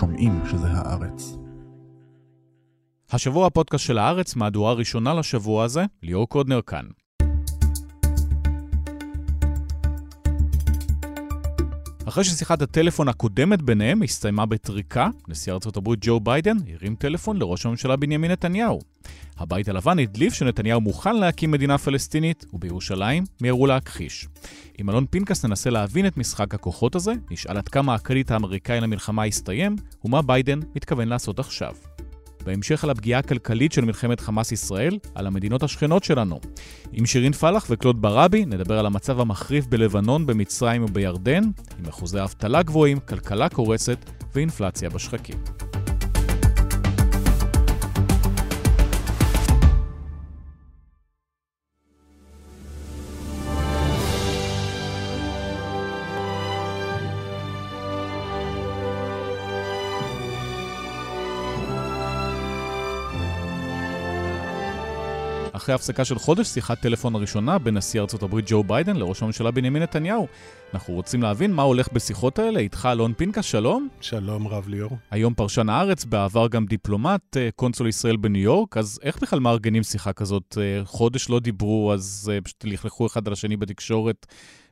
שומעים שזה הארץ. השבוע הפודקאסט של הארץ, מהדורה ראשונה לשבוע הזה, ליאור קודנר כאן. אחרי ששיחת הטלפון הקודמת ביניהם הסתיימה בטריקה, נשיא ארצות הברית ג'ו ביידן הרים טלפון לראש הממשלה בנימין נתניהו. הבית הלבן הדליף שנתניהו מוכן להקים מדינה פלסטינית, ובירושלים מיהרו להכחיש. עם אלון פנקס ננסה להבין את משחק הכוחות הזה, נשאל עד כמה הקרדיט האמריקאי למלחמה הסתיים, ומה ביידן מתכוון לעשות עכשיו. בהמשך על הפגיעה הכלכלית של מלחמת חמאס-ישראל, על המדינות השכנות שלנו. עם שירין פלח וקלוד ברבי נדבר על המצב המחריף בלבנון, במצרים ובירדן, עם אחוזי אבטלה גבוהים, כלכלה קורסת ואינפלציה בשחקים. אחרי הפסקה של חודש, שיחת טלפון הראשונה בין נשיא ארצות הברית ג'ו ביידן לראש הממשלה בנימין נתניהו. אנחנו רוצים להבין מה הולך בשיחות האלה. איתך אלון פינקס, שלום. שלום, רב ליאור. היום פרשן הארץ, בעבר גם דיפלומט, אה, קונסול ישראל בניו יורק, אז איך בכלל מארגנים שיחה כזאת? אה, חודש לא דיברו, אז אה, פשוט לכלכו אחד על השני בתקשורת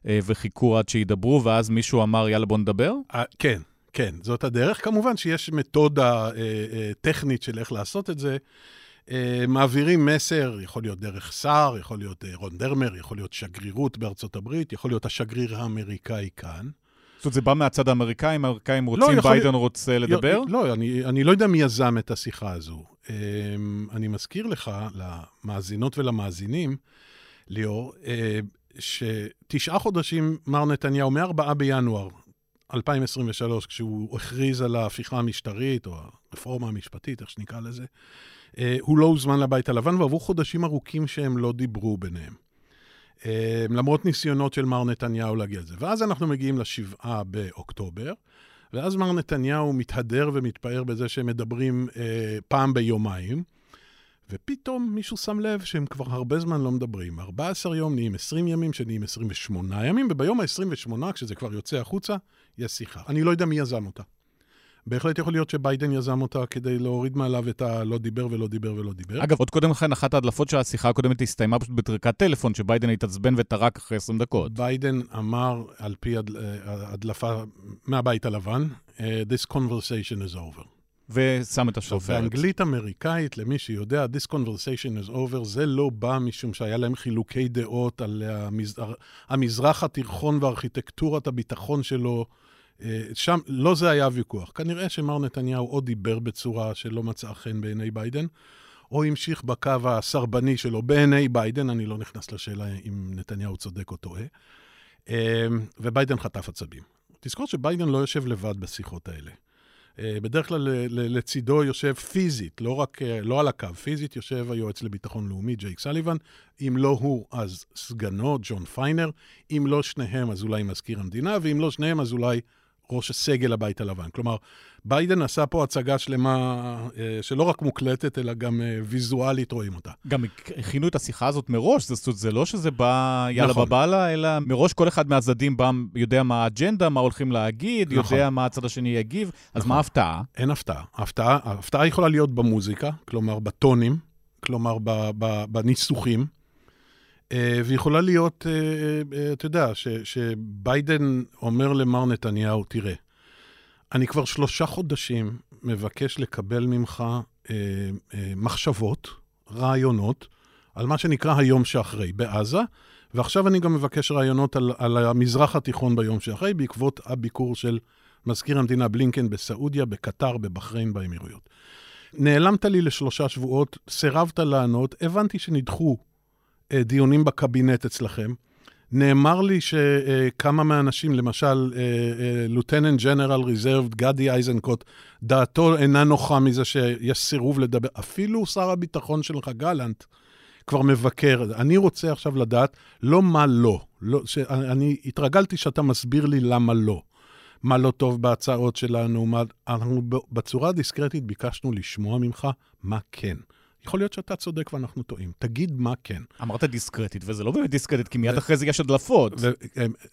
וחיכו עד שידברו, ואז מישהו אמר, יאללה, בוא נדבר? כן. כן, זאת הדרך. כמובן שיש מתודה אה, אה, טכנית של איך לעשות את זה. אה, מעבירים מסר, יכול להיות דרך שר, יכול להיות אה, רון דרמר, יכול להיות שגרירות בארצות הברית, יכול להיות השגריר האמריקאי כאן. זאת אומרת, זה בא מהצד האמריקאי, האמריקאים לא, רוצים, לא, ביידן להיות... רוצה לדבר? לא, אני, אני לא יודע מי יזם את השיחה הזו. אה, אני מזכיר לך, למאזינות ולמאזינים, ליאור, שתשעה חודשים מר נתניהו, מ-4 בינואר 2023, כשהוא הכריז על ההפיכה המשטרית, או הרפורמה המשפטית, איך שנקרא לזה, אה, הוא לא הוזמן לבית הלבן, ועברו חודשים ארוכים שהם לא דיברו ביניהם. אה, למרות ניסיונות של מר נתניהו להגיע לזה. ואז אנחנו מגיעים לשבעה באוקטובר, ואז מר נתניהו מתהדר ומתפאר בזה שהם מדברים אה, פעם ביומיים, ופתאום מישהו שם לב שהם כבר הרבה זמן לא מדברים. 14 יום נהיים 20 ימים, שנהיים 28 ימים, וביום ה-28, כשזה כבר יוצא החוצה, יש שיחה. אני לא יודע מי יזם אותה. בהחלט יכול להיות שביידן יזם אותה כדי להוריד מעליו את הלא דיבר ולא דיבר ולא דיבר. אגב, עוד קודם לכן, אחת ההדלפות של השיחה הקודמת הסתיימה פשוט בטריקת טלפון, שביידן התעצבן וטרק אחרי 20 דקות. ביידן אמר, על פי אה, הדלפה מהבית הלבן, אה, This conversation is over. ושם את השופרת. באנגלית אמריקאית, למי שיודע, This conversation is over, זה לא בא משום שהיה להם חילוקי דעות על המזרח, המזרח התיכון וארכיטקטורת הביטחון שלו. אה, שם לא זה היה הוויכוח. כנראה שמר נתניהו או דיבר בצורה שלא מצאה חן בעיני ביידן, או המשיך בקו הסרבני שלו בעיני ביידן, אני לא נכנס לשאלה אם נתניהו צודק או טועה, אה, וביידן חטף עצבים. תזכור שביידן לא יושב לבד בשיחות האלה. אה, בדרך כלל לצידו יושב פיזית, לא רק, לא על הקו, פיזית יושב היועץ לביטחון לאומי, ג'ייק סליבן. אם לא הוא, אז סגנו, ג'ון פיינר. אם לא שניהם, אז אולי מזכיר המדינה, ואם לא שניהם, אז אולי ראש הסגל הבית הלבן. כלומר, ביידן עשה פה הצגה שלמה, אה, שלא רק מוקלטת, אלא גם אה, ויזואלית רואים אותה. גם הכינו את השיחה הזאת מראש, זאת זה לא שזה בא יאללה נכון. בבאללה, אלא מראש כל אחד מהצדדים בא, יודע מה האג'נדה, מה הולכים להגיד, נכון. יודע מה הצד השני יגיב, אז נכון. מה ההפתעה? אין הפתעה. ההפתעה יכולה להיות במוזיקה, כלומר בטונים, כלומר בניסוחים. אה, ויכולה להיות, אה, אה, אתה יודע, שביידן אומר למר נתניהו, תראה, אני כבר שלושה חודשים מבקש לקבל ממך מחשבות, רעיונות, על מה שנקרא היום שאחרי בעזה, ועכשיו אני גם מבקש רעיונות על, על המזרח התיכון ביום שאחרי, בעקבות הביקור של מזכיר המדינה בלינקן בסעודיה, בקטר, בבחריין, באמירויות. נעלמת לי לשלושה שבועות, סירבת לענות, הבנתי שנדחו דיונים בקבינט אצלכם. נאמר לי שכמה מהאנשים, למשל, לוטננט ג'נרל ריזרבד, גדי איזנקוט, דעתו אינה נוחה מזה שיש סירוב לדבר. אפילו שר הביטחון שלך, גלנט, כבר מבקר. אני רוצה עכשיו לדעת, לא מה לא. לא אני התרגלתי שאתה מסביר לי למה לא. מה לא טוב בהצעות שלנו, מה... אנחנו בצורה דיסקרטית ביקשנו לשמוע ממך מה כן. יכול להיות שאתה צודק ואנחנו טועים. תגיד מה כן. אמרת דיסקרטית, וזה לא באמת דיסקרטית, כי מיד אחרי זה יש הדלפות.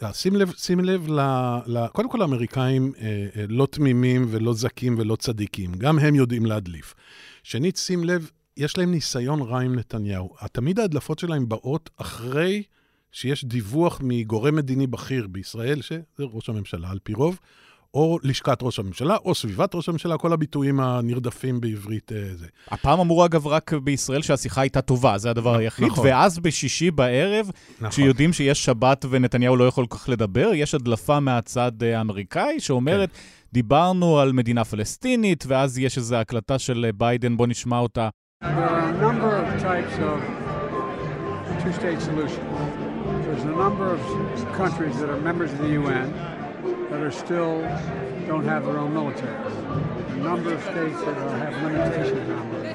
אה, שים לב, שים לב ל, ל... קודם כל, האמריקאים אה, אה, לא תמימים ולא זכים ולא צדיקים. גם הם יודעים להדליף. שנית, שים לב, יש להם ניסיון רע עם נתניהו. תמיד ההדלפות שלהם באות אחרי שיש דיווח מגורם מדיני בכיר בישראל, שזה ראש הממשלה על פי רוב, או לשכת ראש הממשלה, או סביבת ראש הממשלה, כל הביטויים הנרדפים בעברית אה, זה. הפעם אמרו, אגב, רק בישראל שהשיחה הייתה טובה, זה הדבר היחיד. נכון. ואז בשישי בערב, נכון. כשיודעים שיש שבת ונתניהו לא יכול כל כך לדבר, יש הדלפה מהצד אה, האמריקאי שאומרת, כן. דיברנו על מדינה פלסטינית, ואז יש איזו הקלטה של אה, ביידן, בוא נשמע אותה. There's a number of countries that are members of the UN that are still don't have their own military. A number of states that are, have limitations on them.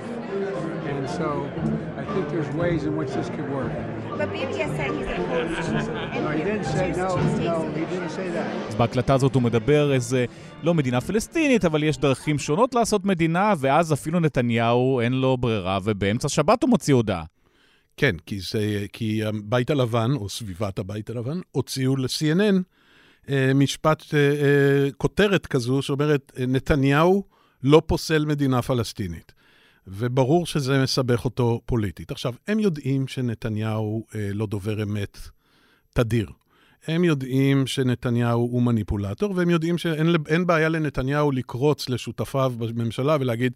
And so I think there's ways in which this could work. But BBS said he's opposed. No, he didn't say, no, no, he didn't say that. אז בהקלטה הזאת הוא מדבר איזה, לא מדינה פלסטינית, אבל יש דרכים שונות לעשות מדינה, ואז אפילו נתניהו אין לו ברירה, ובאמצע שבת הוא מוציא הודעה. כן, כי, זה, כי הבית הלבן, או סביבת הבית הלבן, הוציאו ל-CNN אה, משפט, אה, אה, כותרת כזו שאומרת, נתניהו לא פוסל מדינה פלסטינית. וברור שזה מסבך אותו פוליטית. עכשיו, הם יודעים שנתניהו לא דובר אמת תדיר. הם יודעים שנתניהו הוא מניפולטור, והם יודעים שאין בעיה לנתניהו לקרוץ לשותפיו בממשלה ולהגיד,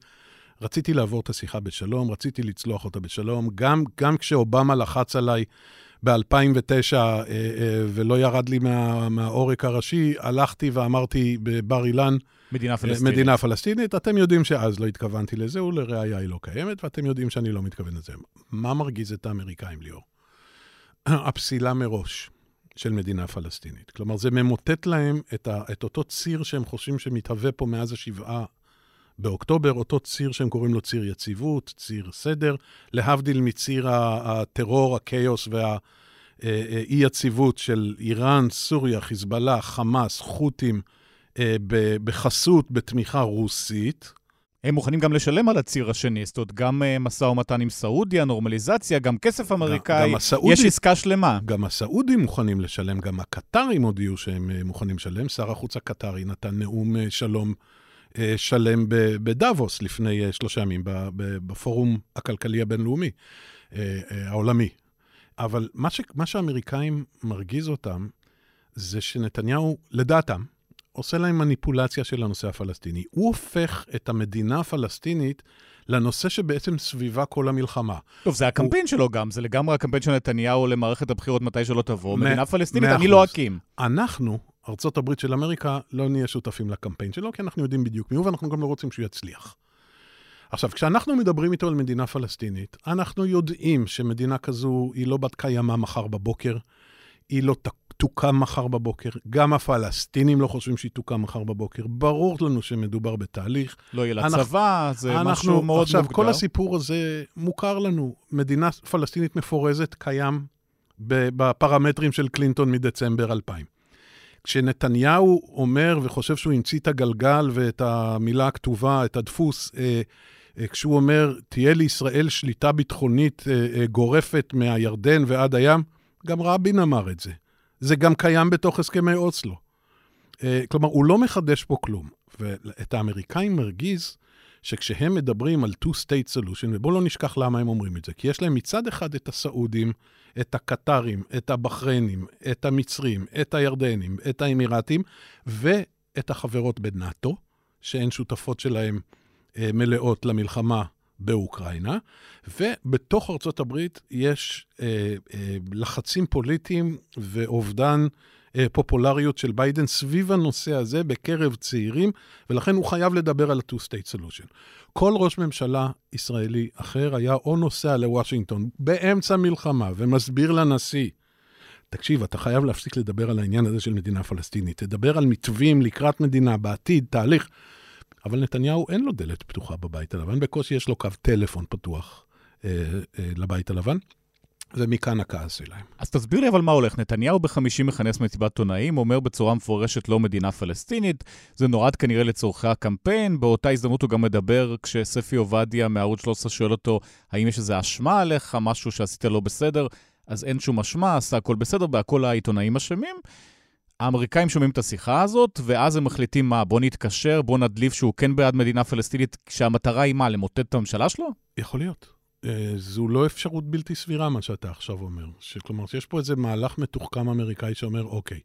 רציתי לעבור את השיחה בשלום, רציתי לצלוח אותה בשלום. גם, גם כשאובמה לחץ עליי ב-2009 אה, אה, ולא ירד לי מה, מהעורק הראשי, הלכתי ואמרתי בבר אילן, מדינה אה, פלסטינית. מדינה פלסטינית. אתם יודעים שאז לא התכוונתי לזה, ולראיה היא לא קיימת, ואתם יודעים שאני לא מתכוון לזה. מה מרגיז את האמריקאים, ליאור? הפסילה מראש של מדינה פלסטינית. כלומר, זה ממוטט להם את, ה, את אותו ציר שהם חושבים שמתהווה פה מאז השבעה באוקטובר, אותו ציר שהם קוראים לו ציר יציבות, ציר סדר, להבדיל מציר הטרור, הכאוס והאי-יציבות של איראן, סוריה, חיזבאללה, חמאס, חות'ים, אה, בחסות, בתמיכה רוסית. הם מוכנים גם לשלם על הציר השני, זאת אומרת, גם אה, משא ומתן עם סעודיה, נורמליזציה, גם כסף אמריקאי, גם הסעודי, יש עסקה שלמה. גם הסעודים מוכנים לשלם, גם הקטרים הודיעו שהם אה, מוכנים לשלם. שר החוץ הקטרי נתן נאום שלום אה, שלם בדאבוס לפני אה, שלושה ימים, בפורום הכלכלי הבינלאומי, אה, העולמי. אבל מה, ש, מה שהאמריקאים מרגיז אותם, זה שנתניהו, לדעתם, עושה להם מניפולציה של הנושא הפלסטיני. הוא הופך את המדינה הפלסטינית לנושא שבעצם סביבה כל המלחמה. טוב, זה הקמפיין הוא... שלו גם, זה לגמרי הקמפיין של נתניהו למערכת הבחירות מתי שלא תבוא. מדינה פלסטינית, אני לא אקים. אנחנו, ארצות הברית של אמריקה, לא נהיה שותפים לקמפיין שלו, כי אנחנו יודעים בדיוק מי הוא, ואנחנו גם לא רוצים שהוא יצליח. עכשיו, כשאנחנו מדברים איתו על מדינה פלסטינית, אנחנו יודעים שמדינה כזו היא לא בת קיימא מחר בבוקר, היא לא תוקם מחר בבוקר, גם הפלסטינים לא חושבים שהיא תוקם מחר בבוקר. ברור לנו שמדובר בתהליך. לא יהיה לה צבא, זה אנחנו, משהו מאוד עכשיו, מוגדר. עכשיו, כל הסיפור הזה מוכר לנו. מדינה פלסטינית מפורזת קיים בפרמטרים של קלינטון מדצמבר 2000. כשנתניהו אומר וחושב שהוא המציא את הגלגל ואת המילה הכתובה, את הדפוס, אה, אה, כשהוא אומר, תהיה לישראל שליטה ביטחונית אה, גורפת מהירדן ועד הים, גם רבין אמר את זה. זה גם קיים בתוך הסכמי אוסלו. כלומר, הוא לא מחדש פה כלום. ואת האמריקאים מרגיז שכשהם מדברים על two-state solution, ובואו לא נשכח למה הם אומרים את זה, כי יש להם מצד אחד את הסעודים, את הקטרים, את הבחריינים, את המצרים, את הירדנים, את האמירתים, ואת החברות בנאט"ו, שהן שותפות שלהם אה, מלאות למלחמה באוקראינה, ובתוך ארצות הברית יש אה, אה, לחצים פוליטיים ואובדן פופולריות של ביידן סביב הנושא הזה בקרב צעירים, ולכן הוא חייב לדבר על ה-two-state solution. כל ראש ממשלה ישראלי אחר היה או נוסע לוושינגטון באמצע מלחמה ומסביר לנשיא, תקשיב, אתה חייב להפסיק לדבר על העניין הזה של מדינה פלסטינית. תדבר על מתווים לקראת מדינה, בעתיד, תהליך. אבל נתניהו אין לו דלת פתוחה בבית הלבן, בקושי יש לו קו טלפון פתוח אה, אה, לבית הלבן. ומכאן הכעס שלהם. אז תסביר לי אבל מה הולך. נתניהו בחמישי מכנס מסיבת עיתונאים, אומר בצורה מפורשת לא מדינה פלסטינית. זה נועד כנראה לצורכי הקמפיין. באותה הזדמנות הוא גם מדבר כשספי עובדיה מערוץ 13 שואל אותו, האם יש איזו אשמה עליך, משהו שעשית לא בסדר? אז אין שום אשמה, עשה הכל בסדר, והכל העיתונאים אשמים. האמריקאים שומעים את השיחה הזאת, ואז הם מחליטים מה, בוא נתקשר, בוא נדליף שהוא כן בעד מדינה פלסטינית, כשהמטרה היא מה, למוטט את הממשלה שלו? יכול להיות. אה, זו לא אפשרות בלתי סבירה, מה שאתה עכשיו אומר. כלומר, שיש פה איזה מהלך מתוחכם אמריקאי שאומר, אוקיי,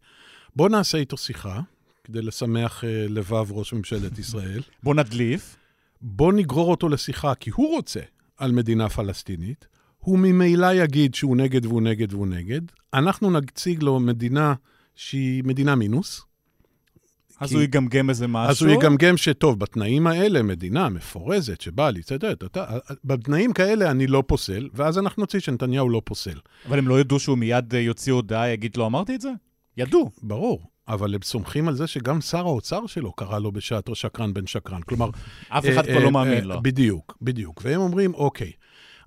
בוא נעשה איתו שיחה, כדי לשמח אה, לבב ראש ממשלת ישראל. בוא נדליף. בוא נגרור אותו לשיחה, כי הוא רוצה על מדינה פלסטינית. הוא ממילא יגיד שהוא נגד והוא נגד והוא נגד. אנחנו נציג לו מדינה שהיא מדינה מינוס. אז כי... הוא יגמגם איזה משהו? אז הוא יגמגם שטוב, בתנאים האלה, מדינה מפורזת שבאה להצטדד, בתנאים כאלה אני לא פוסל, ואז אנחנו נוציא שנתניהו לא פוסל. אבל הם לא ידעו שהוא מיד אה, יוציא הודעה, יגיד לו, אמרתי את זה? ידעו. ברור. אבל הם סומכים על זה שגם שר האוצר שלו קרא לו בשעתו שקרן בן שקרן. כלומר... אף אחד כבר אה, לא מאמין לו. בדיוק, בדיוק. והם אומרים, אוקיי,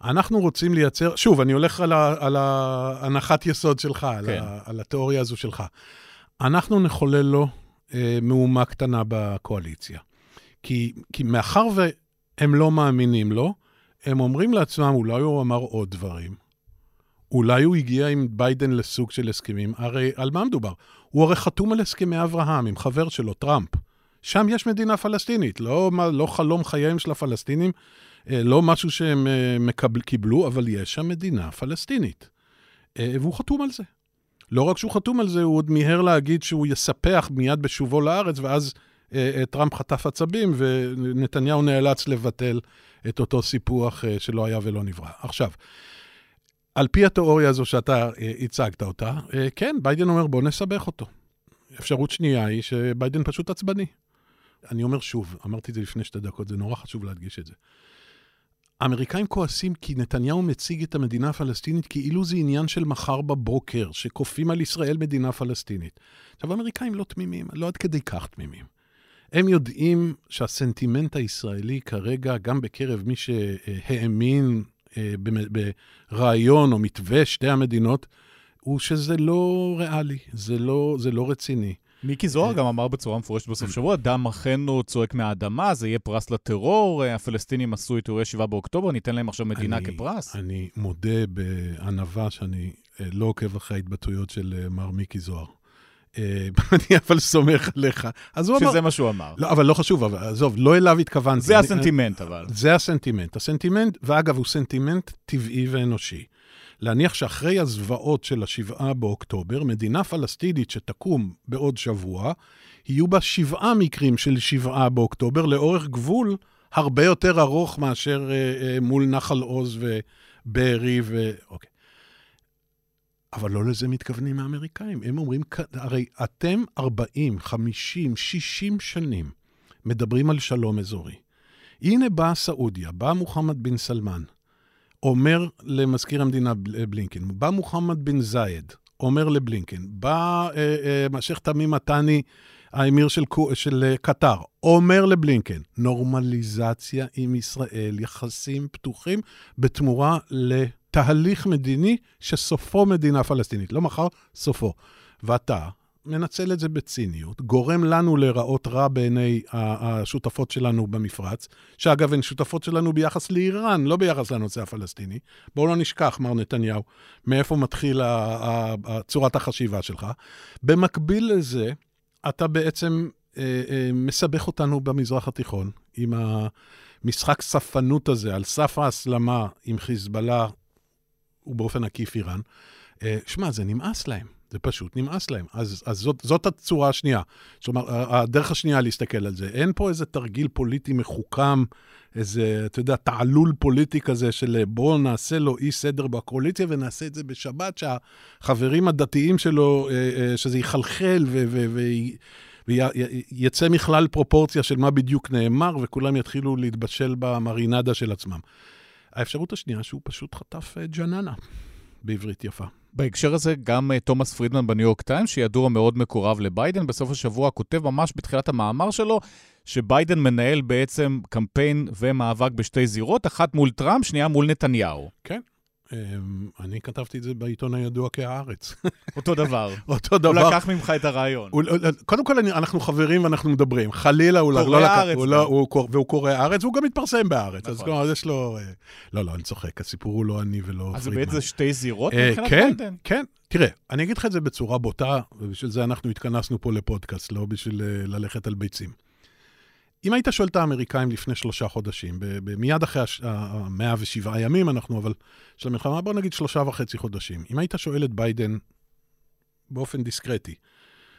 אנחנו רוצים לייצר, שוב, אני הולך על, ה, על ההנחת יסוד שלך, כן. על, ה, על התיאוריה הזו שלך. אנחנו נחולל לו אה, מהומה קטנה בקואליציה. כי, כי מאחר והם לא מאמינים לו, הם אומרים לעצמם, אולי הוא אמר עוד דברים. אולי הוא הגיע עם ביידן לסוג של הסכמים. הרי על מה מדובר? הוא הרי חתום על הסכמי אברהם עם חבר שלו, טראמפ. שם יש מדינה פלסטינית, לא, לא חלום חייהם של הפלסטינים, אה, לא משהו שהם אה, מקבל, קיבלו, אבל יש שם מדינה פלסטינית. אה, והוא חתום על זה. לא רק שהוא חתום על זה, הוא עוד מיהר להגיד שהוא יספח מיד בשובו לארץ, ואז טראמפ חטף עצבים, ונתניהו נאלץ לבטל את אותו סיפוח שלא היה ולא נברא. עכשיו, על פי התיאוריה הזו שאתה הצגת אותה, כן, ביידן אומר, בוא נסבך אותו. אפשרות שנייה היא שביידן פשוט עצבני. אני אומר שוב, אמרתי את זה לפני שתי דקות, זה נורא חשוב להדגיש את זה. האמריקאים כועסים כי נתניהו מציג את המדינה הפלסטינית כאילו זה עניין של מחר בבוקר, שכופים על ישראל מדינה פלסטינית. עכשיו, האמריקאים לא תמימים, לא עד כדי כך תמימים. הם יודעים שהסנטימנט הישראלי כרגע, גם בקרב מי שהאמין אה, ברעיון או מתווה שתי המדינות, הוא שזה לא ריאלי, זה לא, זה לא רציני. מיקי זוהר גם אמר בצורה מפורשת בסוף שבוע, דם אחינו צועק מהאדמה, זה יהיה פרס לטרור, הפלסטינים עשו את אירועי 7 באוקטובר, ניתן להם עכשיו מדינה אני, כפרס. אני מודה בענווה שאני אה, לא עוקב אחרי ההתבטאויות של אה, מר מיקי זוהר. אה, אני אבל סומך עליך. אז הוא אמר... שזה מה שהוא אמר. לא, אבל לא חשוב, אבל עזוב, לא אליו התכוונתי. זה הסנטימנט, אבל. זה הסנטימנט. הסנטימנט, ואגב, הוא סנטימנט טבעי ואנושי. להניח שאחרי הזוועות של השבעה באוקטובר, מדינה פלסטינית שתקום בעוד שבוע, יהיו בה שבעה מקרים של שבעה באוקטובר לאורך גבול הרבה יותר ארוך מאשר אה, אה, מול נחל עוז ובארי ו... אוקיי. אבל לא לזה מתכוונים האמריקאים. הם אומרים, הרי אתם 40, 50, 60 שנים מדברים על שלום אזורי. הנה באה סעודיה, בא מוחמד בן סלמן, אומר למזכיר המדינה בלינקן, בא מוחמד בן זייד, אומר לבלינקן, בא אה, אה, שייח' תמים מתני, האמיר של, של אה, קטר, אומר לבלינקן, נורמליזציה עם ישראל, יחסים פתוחים בתמורה לתהליך מדיני שסופו מדינה פלסטינית. לא מחר, סופו. ואתה, מנצל את זה בציניות, גורם לנו להיראות רע בעיני השותפות שלנו במפרץ, שאגב, הן שותפות שלנו ביחס לאיראן, לא ביחס לנושא הפלסטיני. בואו לא נשכח, מר נתניהו, מאיפה מתחיל צורת החשיבה שלך. במקביל לזה, אתה בעצם אה, אה, מסבך אותנו במזרח התיכון עם המשחק ספנות הזה, על סף ההסלמה עם חיזבאללה ובאופן עקיף איראן. אה, שמע, זה נמאס להם. זה פשוט נמאס להם. אז, אז זאת, זאת הצורה השנייה. כלומר, הדרך השנייה להסתכל על זה. אין פה איזה תרגיל פוליטי מחוכם, איזה, אתה יודע, תעלול פוליטי כזה של בואו נעשה לו אי סדר בקואליציה ונעשה את זה בשבת, שהחברים הדתיים שלו, אה, אה, שזה יחלחל ו... ו, ו ויצא מכלל פרופורציה של מה בדיוק נאמר, וכולם יתחילו להתבשל במרינדה של עצמם. האפשרות השנייה, שהוא פשוט חטף אה, ג'ננה, בעברית יפה. בהקשר הזה, גם uh, תומאס פרידמן בניו יורק טיימס, שידוע מאוד מקורב לביידן, בסוף השבוע כותב ממש בתחילת המאמר שלו, שביידן מנהל בעצם קמפיין ומאבק בשתי זירות, אחת מול טראמפ, שנייה מול נתניהו. כן. אמ, אני כתבתי את זה בעיתון הידוע כהארץ. אותו דבר. אותו הוא דבר. לקח ממך את הרעיון. הוא- לא- קודם כל, אנחנו חברים ואנחנו מדברים. חלילה, הוא לא לקח... הארץ הוא. לא- הוא קורא- והוא קורא הארץ, והוא גם מתפרסם בהארץ. אז נכון. כלומר, יש לו... אה, לא, לא, אני צוחק, הסיפור הוא לא אני ולא אז זה פרידמן. בעצם שתי זירות אה, מבחינת כן, ביידן? כן. תראה, אני אגיד לך את זה בצורה בוטה, ובשביל זה אנחנו התכנסנו פה לפודקאסט, לא בשביל אה, ללכת על ביצים. אם היית שואל את האמריקאים לפני שלושה חודשים, מיד אחרי ה-107 ימים אנחנו, אבל של המלחמה, בוא נגיד שלושה וחצי חודשים. אם היית שואל את ביידן באופן דיסקרטי,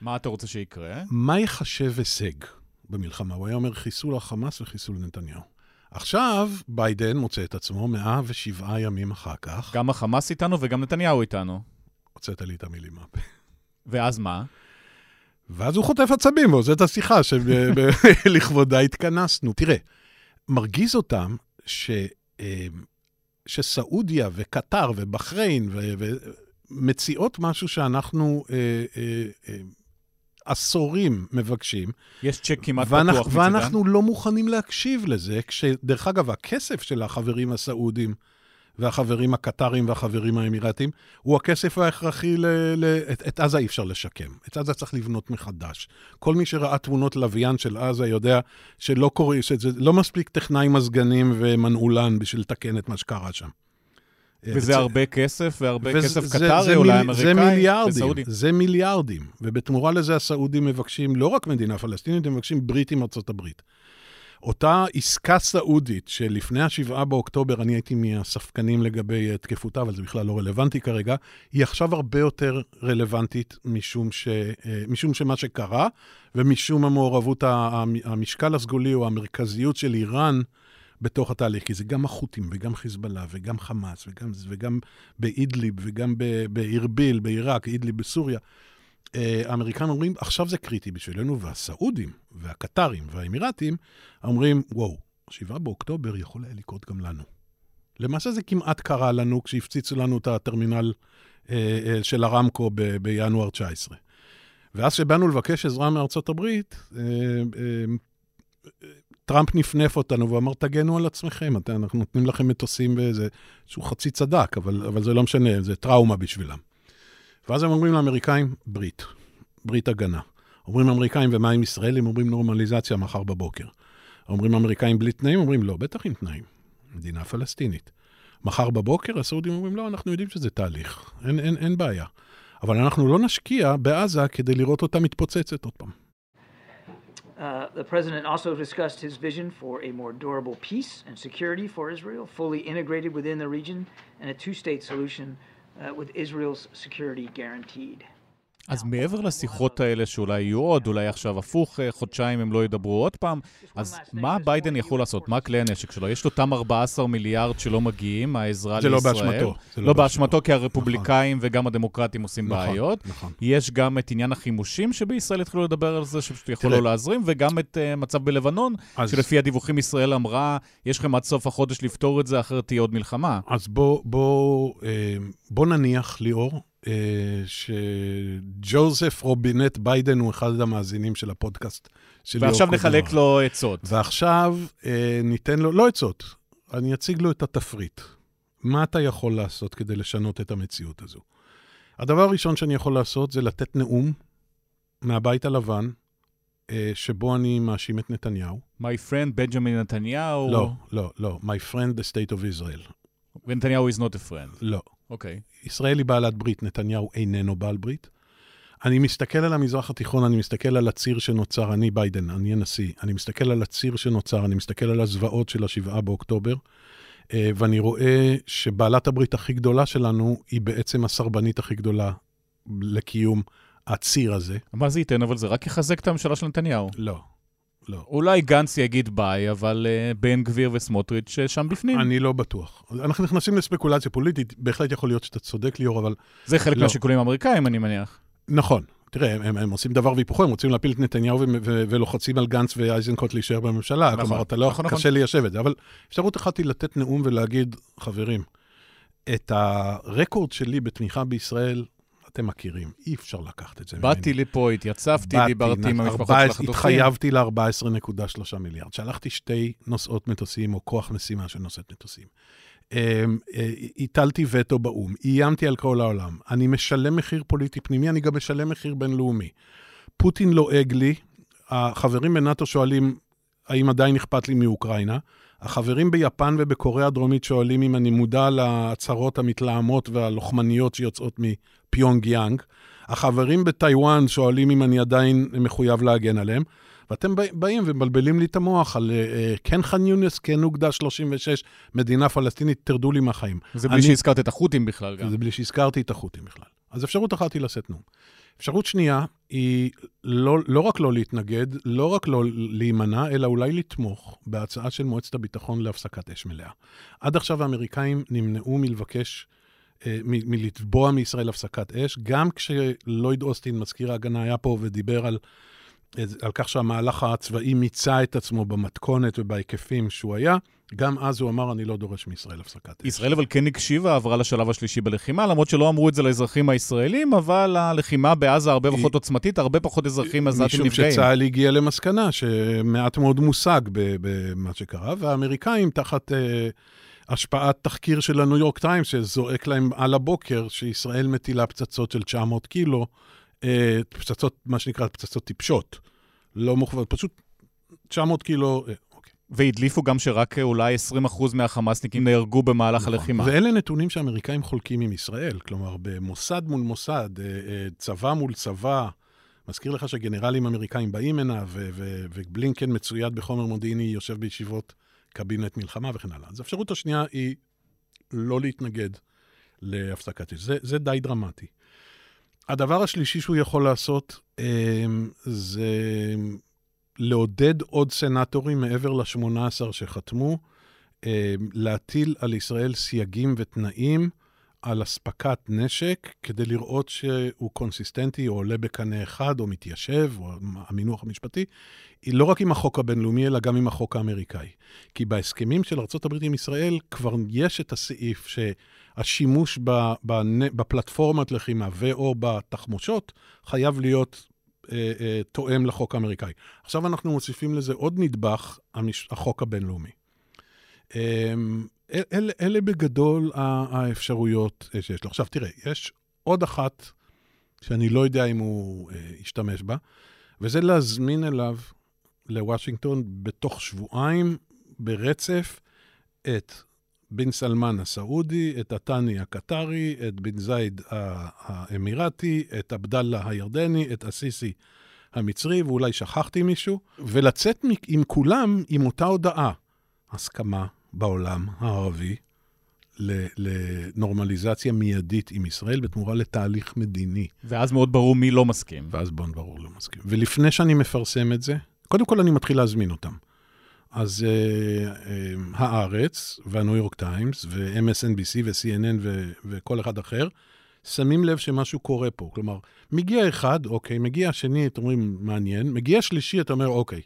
מה אתה רוצה שיקרה? מה ייחשב הישג במלחמה? הוא היה אומר חיסול החמאס וחיסול נתניהו. עכשיו, ביידן מוצא את עצמו 107 ימים אחר כך. גם החמאס איתנו וגם נתניהו איתנו. הוצאת לי את המילים מהפה. ואז מה? ואז הוא חוטף עצבים ועושה את השיחה שלכבודה התכנסנו. תראה, מרגיז אותם ש, אה, שסעודיה וקטר ובחריין ו- מציעות משהו שאנחנו אה, אה, עשורים מבקשים, יש צ'ק כמעט ואנחנו, פתוח מצידן. ואנחנו לא מוכנים להקשיב לזה, כשדרך אגב, הכסף של החברים הסעודים והחברים הקטרים והחברים האמירתים, הוא הכסף ההכרחי ל... ל את, את עזה אי אפשר לשקם. את עזה צריך לבנות מחדש. כל מי שראה תמונות לוויין של עזה יודע שלא קורה, שזה לא מספיק טכנאי מזגנים ומנעולן בשביל לתקן את מה שקרה שם. וזה הרבה כסף, והרבה וזה- כסף קטרי, אולי אמריקאי, זה מיליארדים, וסעודי. זה מיליארדים. ובתמורה לזה הסעודים מבקשים לא רק מדינה פלסטינית, הם מבקשים ברית עם ארצות הברית. אותה עסקה סעודית שלפני השבעה באוקטובר, אני הייתי מהספקנים לגבי תקפותה, אבל זה בכלל לא רלוונטי כרגע, היא עכשיו הרבה יותר רלוונטית משום, ש, אה, משום שמה שקרה, ומשום המעורבות, המשקל הסגולי או המרכזיות של איראן בתוך התהליך, כי זה גם החות'ים וגם חיזבאללה וגם חמאס וגם, וגם באידליב וגם ב- בארביל, בעיראק, אידליב בסוריה. האמריקאים אומרים, עכשיו זה קריטי בשבילנו, והסעודים והקטרים והאמירתים אומרים, וואו, 7 באוקטובר יכול היה לקרות גם לנו. למעשה זה כמעט קרה לנו כשהפציצו לנו את הטרמינל אה, אה, של הרמקו ב- בינואר 19. ואז כשבאנו לבקש עזרה מארצות הברית, אה, אה, טראמפ נפנף אותנו ואמר, תגנו על עצמכם, את- אנחנו נותנים לכם מטוסים וזה, שהוא חצי צדק, אבל, אבל זה לא משנה, זה טראומה בשבילם. ואז הם אומרים לאמריקאים, ברית, ברית הגנה. אומרים האמריקאים, ומה עם ישראל? הם אומרים נורמליזציה מחר בבוקר. אומרים האמריקאים בלי תנאים? אומרים, לא, בטח עם תנאים. מדינה פלסטינית. מחר בבוקר הסעודים אומרים, לא, אנחנו יודעים שזה תהליך, אין, אין, אין בעיה. אבל אנחנו לא נשקיע בעזה כדי לראות אותה מתפוצצת עוד פעם. Uh, the president also discussed his vision for a more durable peace and security for Israel, fully integrated within the region, and a two state solution uh, with Israel's security guaranteed. אז מעבר לשיחות האלה שאולי יהיו עוד, אולי עכשיו הפוך, אה, חודשיים הם לא ידברו עוד פעם, אז מה ביידן יכול לעשות? מה כלי הנשק שלו? יש לו אותם 14 מיליארד שלא מגיעים, העזרה זה לא לישראל. באשמתו, זה לא לא באשמתו. כי הרפובליקאים וגם הדמוקרטים עושים נכון, בעיות. נכון. יש גם את עניין החימושים שבישראל התחילו לדבר על זה, שפשוט יכול תראה. לא להזרים, וגם את uh, מצב בלבנון, שלפי הדיווחים ישראל אמרה, יש לכם עד סוף החודש לפתור את זה, אחרת תהיה עוד מלחמה. אז בוא, אה, נניח, ליאור, אה, שג'וזף רובינט ביידן הוא אחד המאזינים של הפודקאסט של ליאור ועכשיו. נחלק לו עצות. ועכשיו אה, ניתן לו, לא עצות, אני אציג לו את התפריט. מה אתה יכול לעשות כדי לשנות את המציאות הזו? הדבר הראשון שאני יכול לעשות זה לתת נאום מהבית הלבן, אה, שבו אני מאשים את נתניהו. My friend בנג'מין נתניהו. לא, לא, לא. My friend the state of Israel. ונתניהו is not a friend. לא. אוקיי. ישראל היא בעלת ברית, נתניהו איננו בעל ברית. אני מסתכל על המזרח התיכון, אני מסתכל על הציר שנוצר, אני ביידן, אני הנשיא, אני מסתכל על הציר שנוצר, אני מסתכל על הזוועות של השבעה באוקטובר, אה, ואני רואה שבעלת הברית הכי גדולה שלנו היא בעצם הסרבנית הכי גדולה לקיום הציר הזה. מה זה ייתן? אבל זה רק יחזק את הממשלה של נתניהו. לא, לא. אולי גנץ יגיד ביי, אבל uh, בן גביר וסמוטריץ' אה, שם בפנים. אני לא בטוח. אנחנו נכנסים לספקולציה פוליטית, בהחלט יכול להיות שאתה צודק, ליאור, אבל זה חלק לא. מהשיקולים האמריקאים, אני מניח. נכון. תראה, הם, הם, הם עושים דבר והיפוכו, הם רוצים להפיל את נתניהו ו- ו- ולוחצים על גנץ ואייזנקוט להישאר בממשלה. נכון, כלומר, אתה לא, נכון, קשה נכון. ליישב את זה. אבל אפשרות אחת היא לתת נאום ולהגיד, חברים, את הרקורד שלי בתמיכה בישראל, אתם מכירים, אי אפשר לקחת את זה באתי לפה, התייצבתי, באתי, דיברתי עם המשפחות 14 של החטופים. התחייבתי ל-14.3 מיליארד. שלחתי שתי נושאות מטוסים, או כוח משימה של נושאת מטוסים. הטלתי וטו באו"ם, איימתי על כל העולם. אני משלם מחיר פוליטי פנימי, אני גם משלם מחיר בינלאומי. פוטין לועג לי, החברים בנאט"ו שואלים האם עדיין אכפת לי מאוקראינה. החברים ביפן ובקוריאה הדרומית שואלים אם אני מודע להצהרות המתלהמות והלוחמניות שיוצאות מפיונג יאנג. החברים בטיוואן שואלים אם אני עדיין מחויב להגן עליהם. ואתם באים ומבלבלים לי את המוח על uh, כן ח'אן יונס, כן אוגדה 36, מדינה פלסטינית, תרדו לי מהחיים. זה בלי אני... שהזכרת את החות'ים בכלל גם. זה בלי שהזכרתי את החות'ים בכלל. אז אפשרות אחת היא לשאת נאום. אפשרות שנייה היא לא, לא רק לא להתנגד, לא רק לא להימנע, אלא אולי לתמוך בהצעה של מועצת הביטחון להפסקת אש מלאה. עד עכשיו האמריקאים נמנעו מלבקש, אה, מלתבוע מישראל הפסקת אש, גם כשלויד אוסטין, מזכיר ההגנה, היה פה ודיבר על, על כך שהמהלך הצבאי מיצה את עצמו במתכונת ובהיקפים שהוא היה. גם אז הוא אמר, אני לא דורש מישראל הפסקת אש. ישראל אבל כן הקשיבה, עברה לשלב השלישי בלחימה, למרות שלא אמרו את זה לאזרחים הישראלים, אבל הלחימה בעזה הרבה פחות עוצמתית, הרבה פחות אזרחים עזתים נפגעים. משום שצה"ל הגיע למסקנה שמעט מאוד מושג במה שקרה, והאמריקאים תחת... uh, השפעת תחקיר של הניו יורק טיימס, שזועק להם על הבוקר, שישראל מטילה פצצות של 900 קילו, פצצות, מה שנקרא פצצות טיפשות. לא מוכוונות, פשוט 900 קילו, והדליפו גם שרק אולי 20% מהחמאסניקים נהרגו במהלך נכון. הלחימה. ואלה נתונים שאמריקאים חולקים עם ישראל. כלומר, במוסד מול מוסד, אה, אה, צבא מול צבא, מזכיר לך שגנרלים אמריקאים באים הנה, ובלינקן מצויד בחומר מודיעיני, יושב בישיבות קבינט מלחמה וכן הלאה. אז האפשרות השנייה היא לא להתנגד להפסקת אש. זה, זה די דרמטי. הדבר השלישי שהוא יכול לעשות אה, זה לעודד עוד סנטורים מעבר ל-18 שחתמו, אה, להטיל על ישראל סייגים ותנאים על אספקת נשק, כדי לראות שהוא קונסיסטנטי או עולה בקנה אחד או מתיישב, או המינוח המשפטי, היא לא רק עם החוק הבינלאומי, אלא גם עם החוק האמריקאי. כי בהסכמים של ארה"ב עם ישראל כבר יש את הסעיף שהשימוש בפלטפורמת לחימה ו/או בתחמושות חייב להיות אה, אה, תואם לחוק האמריקאי. עכשיו אנחנו מוסיפים לזה עוד נדבך, המש... החוק הבינלאומי. אה, אל, אלה בגדול האפשרויות שיש לו. עכשיו תראה, יש עוד אחת שאני לא יודע אם הוא אה, ישתמש בה, וזה להזמין אליו, לוושינגטון, בתוך שבועיים, ברצף, את בן סלמן הסעודי, את התני הקטרי, את בן זייד האמירתי, את עבדאללה הירדני, את אסיסי המצרי, ואולי שכחתי מישהו, ולצאת עם כולם עם אותה הודעה, הסכמה בעולם הערבי לנורמליזציה מיידית עם ישראל בתמורה לתהליך מדיני. ואז מאוד ברור מי לא מסכים. ואז מאוד ברור לא מסכים. ולפני שאני מפרסם את זה, קודם כל אני מתחיל להזמין אותם. אז uh, uh, הארץ, והניו יורק טיימס, ו-MSNBC ו-CNN ו- וכל אחד אחר, שמים לב שמשהו קורה פה. כלומר, מגיע אחד, אוקיי, מגיע שני, אתם אומרים, מעניין, מגיע שלישי, אתה אומר, אוקיי,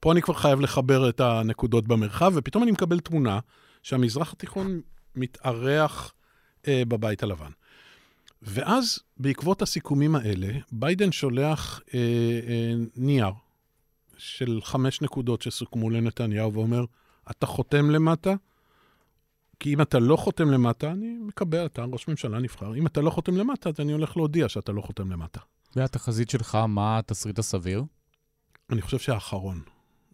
פה אני כבר חייב לחבר את הנקודות במרחב, ופתאום אני מקבל תמונה שהמזרח התיכון מתארח uh, בבית הלבן. ואז, בעקבות הסיכומים האלה, ביידן שולח uh, uh, נייר של חמש נקודות שסוכמו לנתניהו ואומר, אתה חותם למטה? כי אם אתה לא חותם למטה, אני מקבל, אתה ראש ממשלה נבחר. אם אתה לא חותם למטה, אז אני הולך להודיע שאתה לא חותם למטה. והתחזית שלך, מה התסריט הסביר? אני חושב שהאחרון.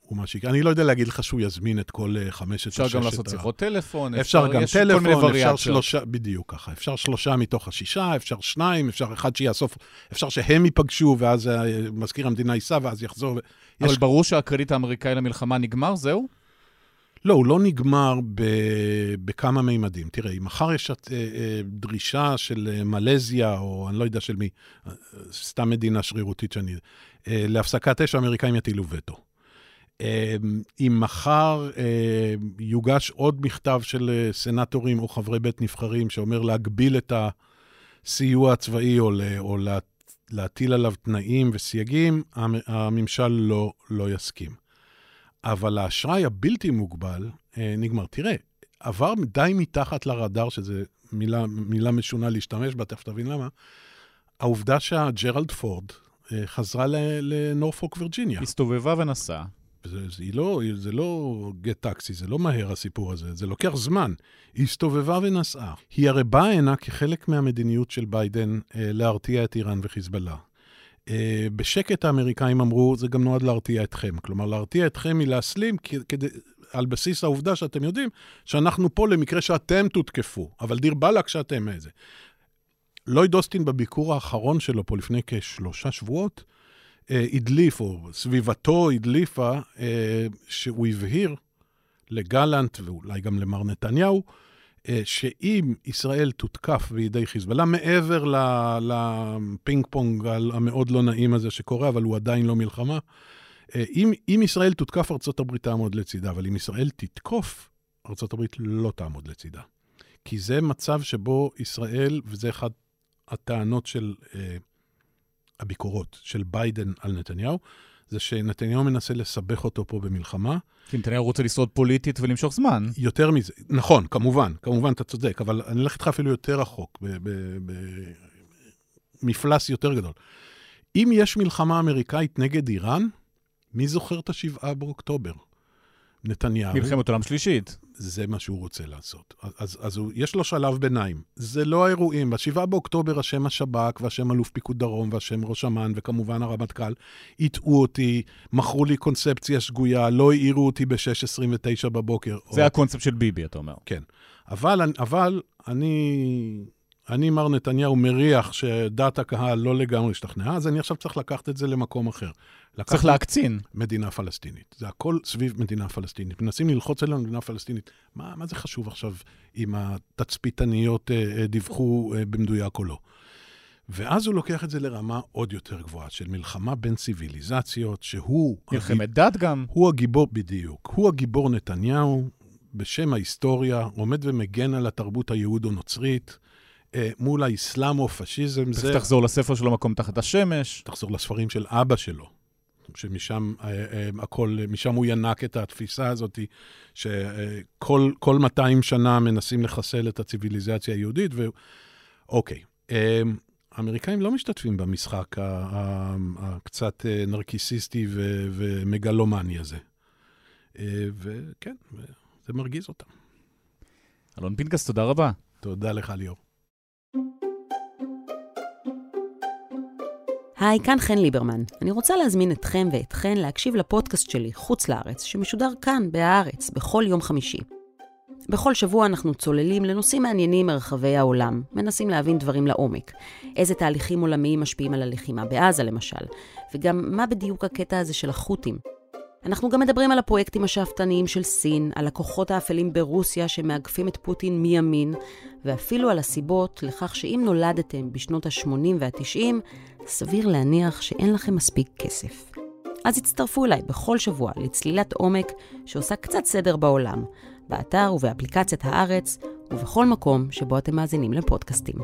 הוא מה שיקרה. אני לא יודע להגיד לך שהוא יזמין את כל אה, חמשת הששת... אפשר גם לעשות שיחות טלפון, אפשר גם טלפון, אפשר שלושה, בדיוק ככה. אפשר שלושה מתוך השישה, אפשר שניים, אפשר אחד שיאסוף, אפשר שהם ייפגשו, ואז אה, מזכיר המדינה ייסע, ואז יחזור. אבל יש... ברור שהקרדיט האמריקאי למלחמה נגמר, זהו? לא, הוא לא נגמר ב... בכמה מימדים. תראה, אם מחר יש את, אה, אה, דרישה של מלזיה, או אני לא יודע של מי, סתם מדינה שרירותית שאני... אה, להפסקת אש, האמריקאים יטילו וטו. אמ, אם מחר אה, יוגש עוד מכתב של אה, סנטורים או חברי בית נבחרים שאומר להגביל את הסיוע הצבאי או, או להטיל עליו תנאים וסייגים, הממשל לא, לא יסכים. אבל האשראי הבלתי מוגבל אה, נגמר. תראה, עבר די מתחת לרדאר, שזו מילה, מילה משונה להשתמש בה, תכף תבין למה, העובדה שהג'רלד פורד חזרה לנורפוק וירג'יניה. הסתובבה ונסעה. זה, לא, זה לא גט טקסי, זה לא מהר הסיפור הזה, זה לוקח זמן. היא הסתובבה ונסעה. היא הרי באה הנה כחלק מהמדיניות של ביידן אה, להרתיע את איראן וחיזבאללה. אה, בשקט האמריקאים אמרו, זה גם נועד להרתיע אתכם. כלומר, להרתיע אתכם מלהסלים כדי, על בסיס העובדה שאתם יודעים שאנחנו פה למקרה שאתם תותקפו, אבל דיר באלק שאתם איזה. לויד אוסטין בביקור האחרון שלו פה לפני כשלושה שבועות, אה, הדליף, או סביבתו הדליפה, אה, שהוא הבהיר לגלנט ואולי גם למר נתניהו, אה, שאם ישראל תותקף בידי חיזבאללה, מעבר לפינג פונג המאוד לא נעים הזה שקורה, אבל הוא עדיין לא מלחמה, אם, אם ישראל תותקף, ארה"ב תעמוד לצידה, אבל אם ישראל תתקוף, ארה"ב לא תעמוד לצידה. כי זה מצב שבו ישראל, וזה אחת הטענות של אה, הביקורות של ביידן על נתניהו, זה שנתניהו מנסה לסבך אותו פה במלחמה. כי נתניהו רוצה לשרוד פוליטית ולמשוך זמן. יותר מזה, נכון, כמובן, כמובן, אתה צודק, אבל אני אלך איתך אפילו יותר רחוק, במפלס יותר גדול. אם יש מלחמה אמריקאית נגד איראן, מי זוכר את השבעה באוקטובר? נתניהו. מלחמת עולם שלישית. זה מה שהוא רוצה לעשות. אז, אז הוא, יש לו שלב ביניים. זה לא האירועים. ב-7 באוקטובר השם השב"כ והשם אלוף פיקוד דרום והשם ראש אמ"ן וכמובן הרמטכ"ל הטעו אותי, מכרו לי קונספציה שגויה, לא העירו אותי ב-6.29 בבוקר. זה או... הקונספט של ביבי, אתה אומר. כן. אבל, אבל אני אני, מר נתניהו, מריח שדעת הקהל לא לגמרי השתכנעה, אז אני עכשיו צריך לקחת את זה למקום אחר. צריך להקצין. מדינה פלסטינית. זה הכל סביב מדינה פלסטינית. מנסים ללחוץ עלינו מדינה פלסטינית. מה, מה זה חשוב עכשיו אם התצפיתניות אה, אה, דיווחו אה, במדויק או לא? ואז הוא לוקח את זה לרמה עוד יותר גבוהה, של מלחמה בין ציוויליזציות, שהוא... מלחמת הגיב... דת גם. הוא הגיבור, בדיוק. הוא הגיבור נתניהו, בשם ההיסטוריה, עומד ומגן על התרבות היהודו-נוצרית. אה, מול האסלאמו-פשיזם. זה... תחזור לספר שלו, מקום תחת השמש. תחזור לספרים של אבא שלו, שמשם אה, אה, הכל, משם הוא ינק את התפיסה הזאת, שכל 200 שנה מנסים לחסל את הציוויליזציה היהודית, ו... אוקיי. האמריקאים לא משתתפים במשחק הקצת נרקיסיסטי ומגלומני הזה. וכן, זה מרגיז אותם. אלון פינקס, תודה רבה. תודה לך, ליאור. היי, כאן חן ליברמן. אני רוצה להזמין אתכם ואתכן להקשיב לפודקאסט שלי, חוץ לארץ, שמשודר כאן, בהארץ, בכל יום חמישי. בכל שבוע אנחנו צוללים לנושאים מעניינים מרחבי העולם, מנסים להבין דברים לעומק. איזה תהליכים עולמיים משפיעים על הלחימה בעזה, למשל, וגם מה בדיוק הקטע הזה של החות'ים. אנחנו גם מדברים על הפרויקטים השאפתניים של סין, על הכוחות האפלים ברוסיה שמאגפים את פוטין מימין, ואפילו על הסיבות לכך שאם נולדתם בשנות ה-80 וה-90, סביר להניח שאין לכם מספיק כסף. אז הצטרפו אליי בכל שבוע לצלילת עומק שעושה קצת סדר בעולם, באתר ובאפליקציית הארץ, ובכל מקום שבו אתם מאזינים לפודקאסטים.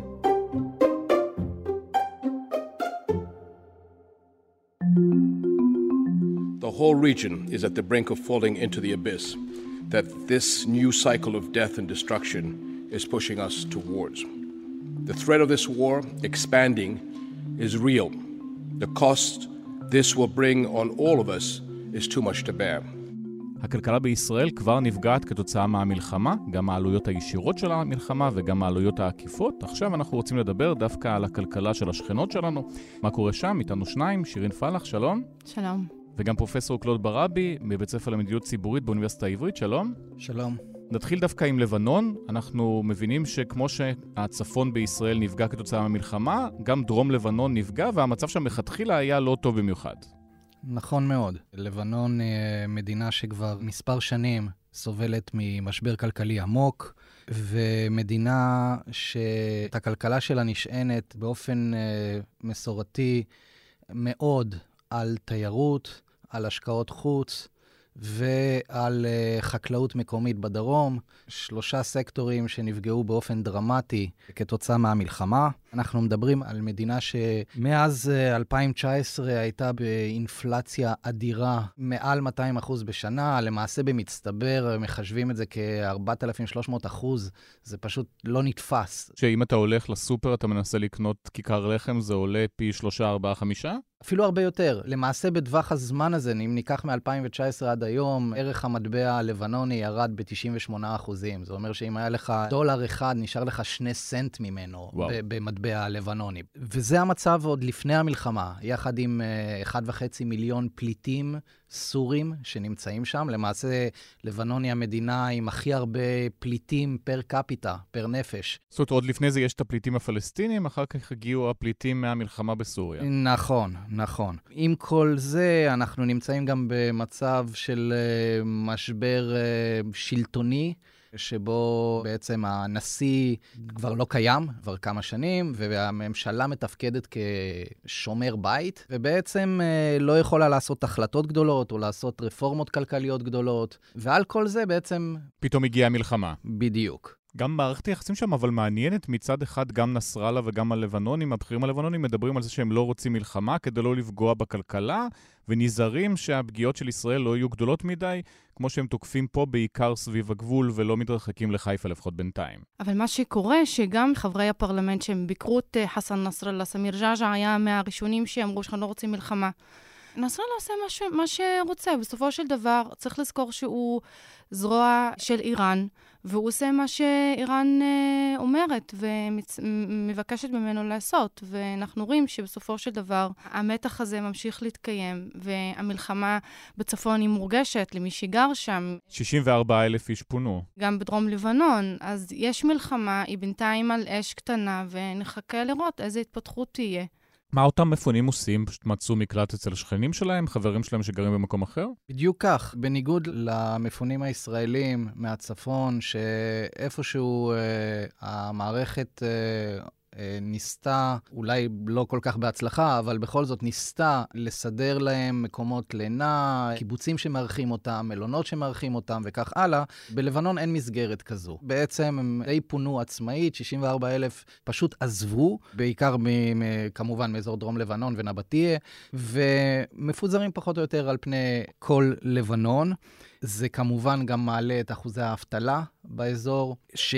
The whole region is at the brink of falling into the abyss that this new cycle of death and destruction is pushing us towards. The threat of this war expanding is real. The cost this will bring on all of us is too much to bear. הכלכלה בישראל כבר נפגעת כתוצאה מהמלחמה, גם העלויות הישירות של המלחמה וגם העלויות העקיפות. עכשיו אנחנו רוצים לדבר דווקא על הכלכלה של השכנות שלנו. מה קורה שם? איתנו שניים, שירין פלח, שלום. שלום. וגם פרופסור קלוד ברבי, מבית ספר למדיניות ציבורית באוניברסיטה העברית, שלום. שלום. נתחיל דווקא עם לבנון. אנחנו מבינים שכמו שהצפון בישראל נפגע כתוצאה מהמלחמה, גם דרום לבנון נפגע, והמצב שם מלכתחילה היה לא טוב במיוחד. נכון מאוד. לבנון אה, מדינה שכבר מספר שנים סובלת ממשבר כלכלי עמוק, ומדינה שאת הכלכלה שלה נשענת באופן אה, מסורתי מאוד על תיירות, על השקעות חוץ ועל uh, חקלאות מקומית בדרום, שלושה סקטורים שנפגעו באופן דרמטי כתוצאה מהמלחמה. אנחנו מדברים על מדינה שמאז uh, 2019 הייתה באינפלציה אדירה, מעל 200 אחוז בשנה, למעשה במצטבר מחשבים את זה כ-4,300 אחוז, זה פשוט לא נתפס. שאם אתה הולך לסופר, אתה מנסה לקנות כיכר לחם, זה עולה פי 3, 4, 5? אפילו הרבה יותר. למעשה, בטווח הזמן הזה, אם ניקח מ-2019 עד היום, ערך המטבע הלבנוני ירד ב-98 אחוזים. זה אומר שאם היה לך דולר אחד, נשאר לך שני סנט ממנו במטבע הלבנוני. וזה המצב עוד לפני המלחמה, יחד עם uh, אחד וחצי מיליון פליטים סורים שנמצאים שם. למעשה, לבנון היא המדינה עם הכי הרבה פליטים פר קפיטה, פר נפש. זאת אומרת, עוד לפני זה יש את הפליטים הפלסטינים, אחר כך הגיעו הפליטים מהמלחמה בסוריה. נכון, נכון. עם כל זה, אנחנו נמצאים גם במצב של uh, משבר uh, שלטוני. שבו בעצם הנשיא כבר לא קיים, כבר כמה שנים, והממשלה מתפקדת כשומר בית, ובעצם אה, לא יכולה לעשות החלטות גדולות או לעשות רפורמות כלכליות גדולות, ועל כל זה בעצם... פתאום הגיעה המלחמה. בדיוק. גם מערכת היחסים שם אבל מעניינת, מצד אחד גם נסראללה וגם הלבנונים, הבכירים הלבנונים מדברים על זה שהם לא רוצים מלחמה כדי לא לפגוע בכלכלה, ונזהרים שהפגיעות של ישראל לא יהיו גדולות מדי, כמו שהם תוקפים פה בעיקר סביב הגבול ולא מתרחקים לחיפה לפחות בינתיים. אבל מה שקורה, שגם חברי הפרלמנט שהם ביקרו את אה, חסן נסראללה, סמיר ג'עג'ע היה מהראשונים שאמרו שאנחנו לא רוצים מלחמה. נסראללה עושה מה, ש... מה שרוצה. בסופו של דבר, צריך לזכור שהוא זרוע של איראן, והוא עושה מה שאיראן אה, אומרת ומבקשת ממנו לעשות. ואנחנו רואים שבסופו של דבר המתח הזה ממשיך להתקיים, והמלחמה בצפון היא מורגשת למי שגר שם. 64 אלף איש פונו. גם בדרום לבנון. אז יש מלחמה, היא בינתיים על אש קטנה, ונחכה לראות איזה התפתחות תהיה. מה אותם מפונים עושים? פשוט מצאו מקלט אצל שכנים שלהם, חברים שלהם שגרים במקום אחר? בדיוק כך. בניגוד למפונים הישראלים מהצפון, שאיפשהו אה, המערכת אה, ניסתה, אולי לא כל כך בהצלחה, אבל בכל זאת ניסתה לסדר להם מקומות לינה, קיבוצים שמארחים אותם, מלונות שמארחים אותם וכך הלאה. בלבנון אין מסגרת כזו. בעצם הם די פונו עצמאית, 64 אלף פשוט עזבו, בעיקר מ- כמובן מאזור דרום לבנון ונבטיה, ומפוזרים פחות או יותר על פני כל לבנון. זה כמובן גם מעלה את אחוזי האבטלה באזור, ש...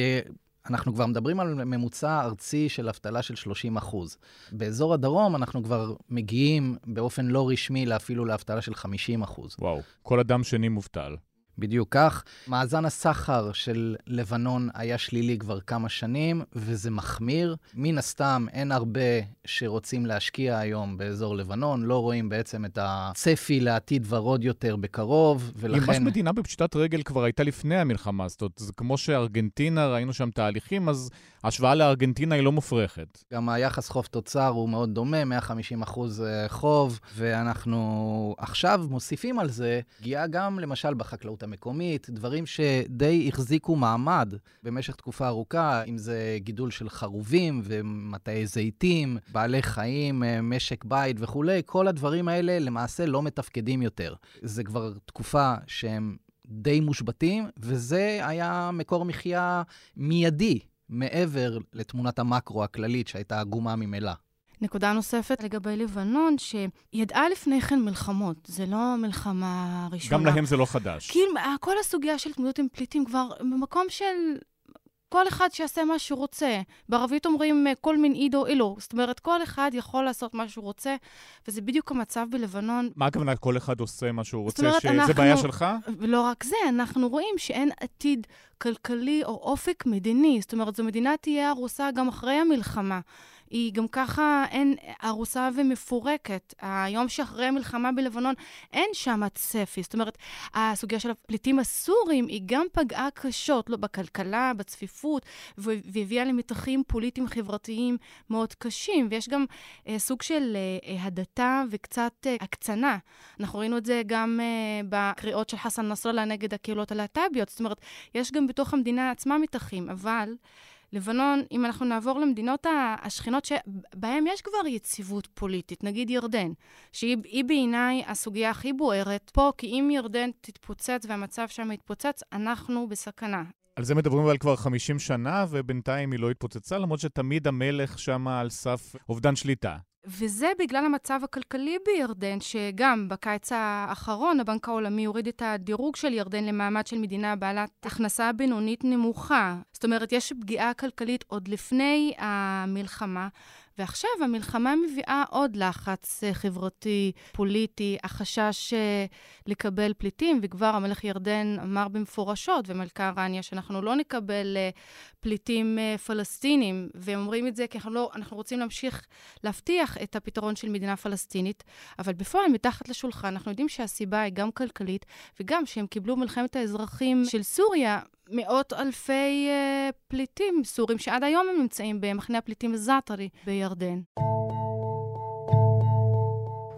אנחנו כבר מדברים על ממוצע ארצי של אבטלה של 30 אחוז. באזור הדרום אנחנו כבר מגיעים באופן לא רשמי לאפילו לאבטלה של 50 אחוז. וואו, כל אדם שני מובטל. בדיוק כך. מאזן הסחר של לבנון היה שלילי כבר כמה שנים, וזה מחמיר. מן הסתם, אין הרבה שרוצים להשקיע היום באזור לבנון, לא רואים בעצם את הצפי לעתיד ורוד יותר בקרוב, ולכן... אם ממש מדינה בפשיטת רגל כבר הייתה לפני המלחמה, זאת אומרת, זה כמו שארגנטינה, ראינו שם תהליכים, אז ההשוואה לארגנטינה היא לא מופרכת. גם היחס חוב-תוצר הוא מאוד דומה, 150 אחוז אה, חוב, ואנחנו עכשיו מוסיפים על זה פגיעה גם, למשל, בחקלאות המקומית, דברים שדי החזיקו מעמד במשך תקופה ארוכה, אם זה גידול של חרובים ומטעי זיתים, בעלי חיים, אה, משק בית וכולי, כל הדברים האלה למעשה לא מתפקדים יותר. זה כבר תקופה שהם די מושבתים, וזה היה מקור מחיה מיידי מעבר לתמונת המקרו הכללית שהייתה עגומה ממילא. נקודה נוספת לגבי לבנון, שידעה לפני כן מלחמות, זה לא מלחמה ראשונה. גם להם זה לא חדש. כאילו, כל הסוגיה של התמודדות עם פליטים כבר במקום של כל אחד שיעשה מה שהוא רוצה. בערבית אומרים כל מין אידו אילו. זאת אומרת, כל אחד יכול לעשות מה שהוא רוצה, וזה בדיוק המצב בלבנון. מה הכוונה כל אחד עושה מה שהוא רוצה? אומרת, שזה אנחנו, בעיה שלך? ולא רק זה, אנחנו רואים שאין עתיד כלכלי או אופק מדיני. זאת אומרת, זו מדינה תהיה הרוסה גם אחרי המלחמה. היא גם ככה אין, ארוסה ומפורקת. היום שאחרי המלחמה בלבנון, אין שם צפי. זאת אומרת, הסוגיה של הפליטים הסורים היא גם פגעה קשות, לא בכלכלה, בצפיפות, והביאה למתחים פוליטיים חברתיים מאוד קשים. ויש גם אה, סוג של אה, הדתה וקצת אה, הקצנה. אנחנו ראינו את זה גם אה, בקריאות של חסן נסראללה נגד הקהילות הלהט"ביות. זאת אומרת, יש גם בתוך המדינה עצמה מתחים, אבל... לבנון, אם אנחנו נעבור למדינות השכנות שבהן יש כבר יציבות פוליטית, נגיד ירדן, שהיא בעיניי הסוגיה הכי בוערת פה, כי אם ירדן תתפוצץ והמצב שם יתפוצץ, אנחנו בסכנה. על זה מדברים אבל כבר 50 שנה, ובינתיים היא לא התפוצצה, למרות שתמיד המלך שם על סף אובדן שליטה. וזה בגלל המצב הכלכלי בירדן, שגם בקיץ האחרון הבנק העולמי הוריד את הדירוג של ירדן למעמד של מדינה בעלת הכנסה בינונית נמוכה. זאת אומרת, יש פגיעה כלכלית עוד לפני המלחמה, ועכשיו המלחמה מביאה עוד לחץ אה, חברתי, פוליטי, החשש אה, לקבל פליטים, וכבר המלך ירדן אמר במפורשות, ומלכה רניה, שאנחנו לא נקבל אה, פליטים פלסטינים, והם אומרים את זה כי אנחנו, לא, אנחנו רוצים להמשיך להבטיח את הפתרון של מדינה פלסטינית, אבל בפועל, מתחת לשולחן, אנחנו יודעים שהסיבה היא גם כלכלית, וגם שהם קיבלו מלחמת האזרחים של סוריה, מאות אלפי uh, פליטים סורים שעד היום הם נמצאים במחנה הפליטים זאטרי בירדן.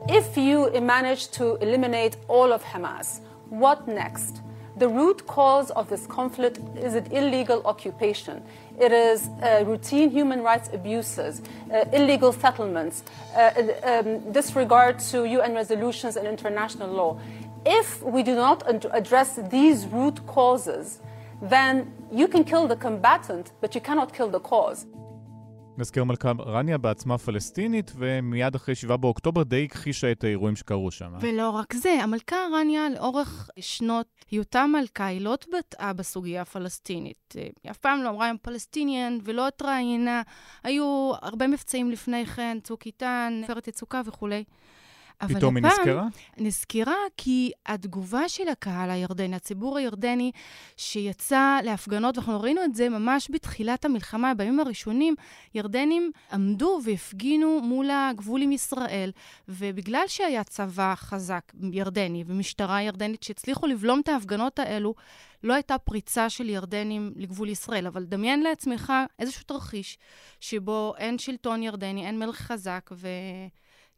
If you manage to eliminate all of Hamas, what next? The root cause of this conflict is an illegal occupation. It is uh, routine human rights abuses, uh, illegal settlements, uh, um, disregard to UN resolutions and international law. If we do not address these root causes, then you can kill the combatant, but you cannot kill the cause. נזכיר מלכה רניה בעצמה פלסטינית, ומיד אחרי 7 באוקטובר די הכחישה את האירועים שקרו שם. ולא רק זה, המלכה רניה לאורך שנות היותה מלכה, היא לא התבטאה בסוגיה הפלסטינית. היא אף פעם לא אמרה הם פלסטיניאן ולא התראיינה. היו הרבה מבצעים לפני כן, צוק איתן, עופרת יצוקה וכולי. פתאום היא נזכרה? נזכרה כי התגובה של הקהל הירדני, הציבור הירדני, שיצא להפגנות, ואנחנו ראינו את זה ממש בתחילת המלחמה, בימים הראשונים, ירדנים עמדו והפגינו מול הגבול עם ישראל, ובגלל שהיה צבא חזק ירדני ומשטרה ירדנית שהצליחו לבלום את ההפגנות האלו, לא הייתה פריצה של ירדנים לגבול ישראל, אבל דמיין לעצמך איזשהו תרחיש שבו אין שלטון ירדני, אין מלך חזק, ו...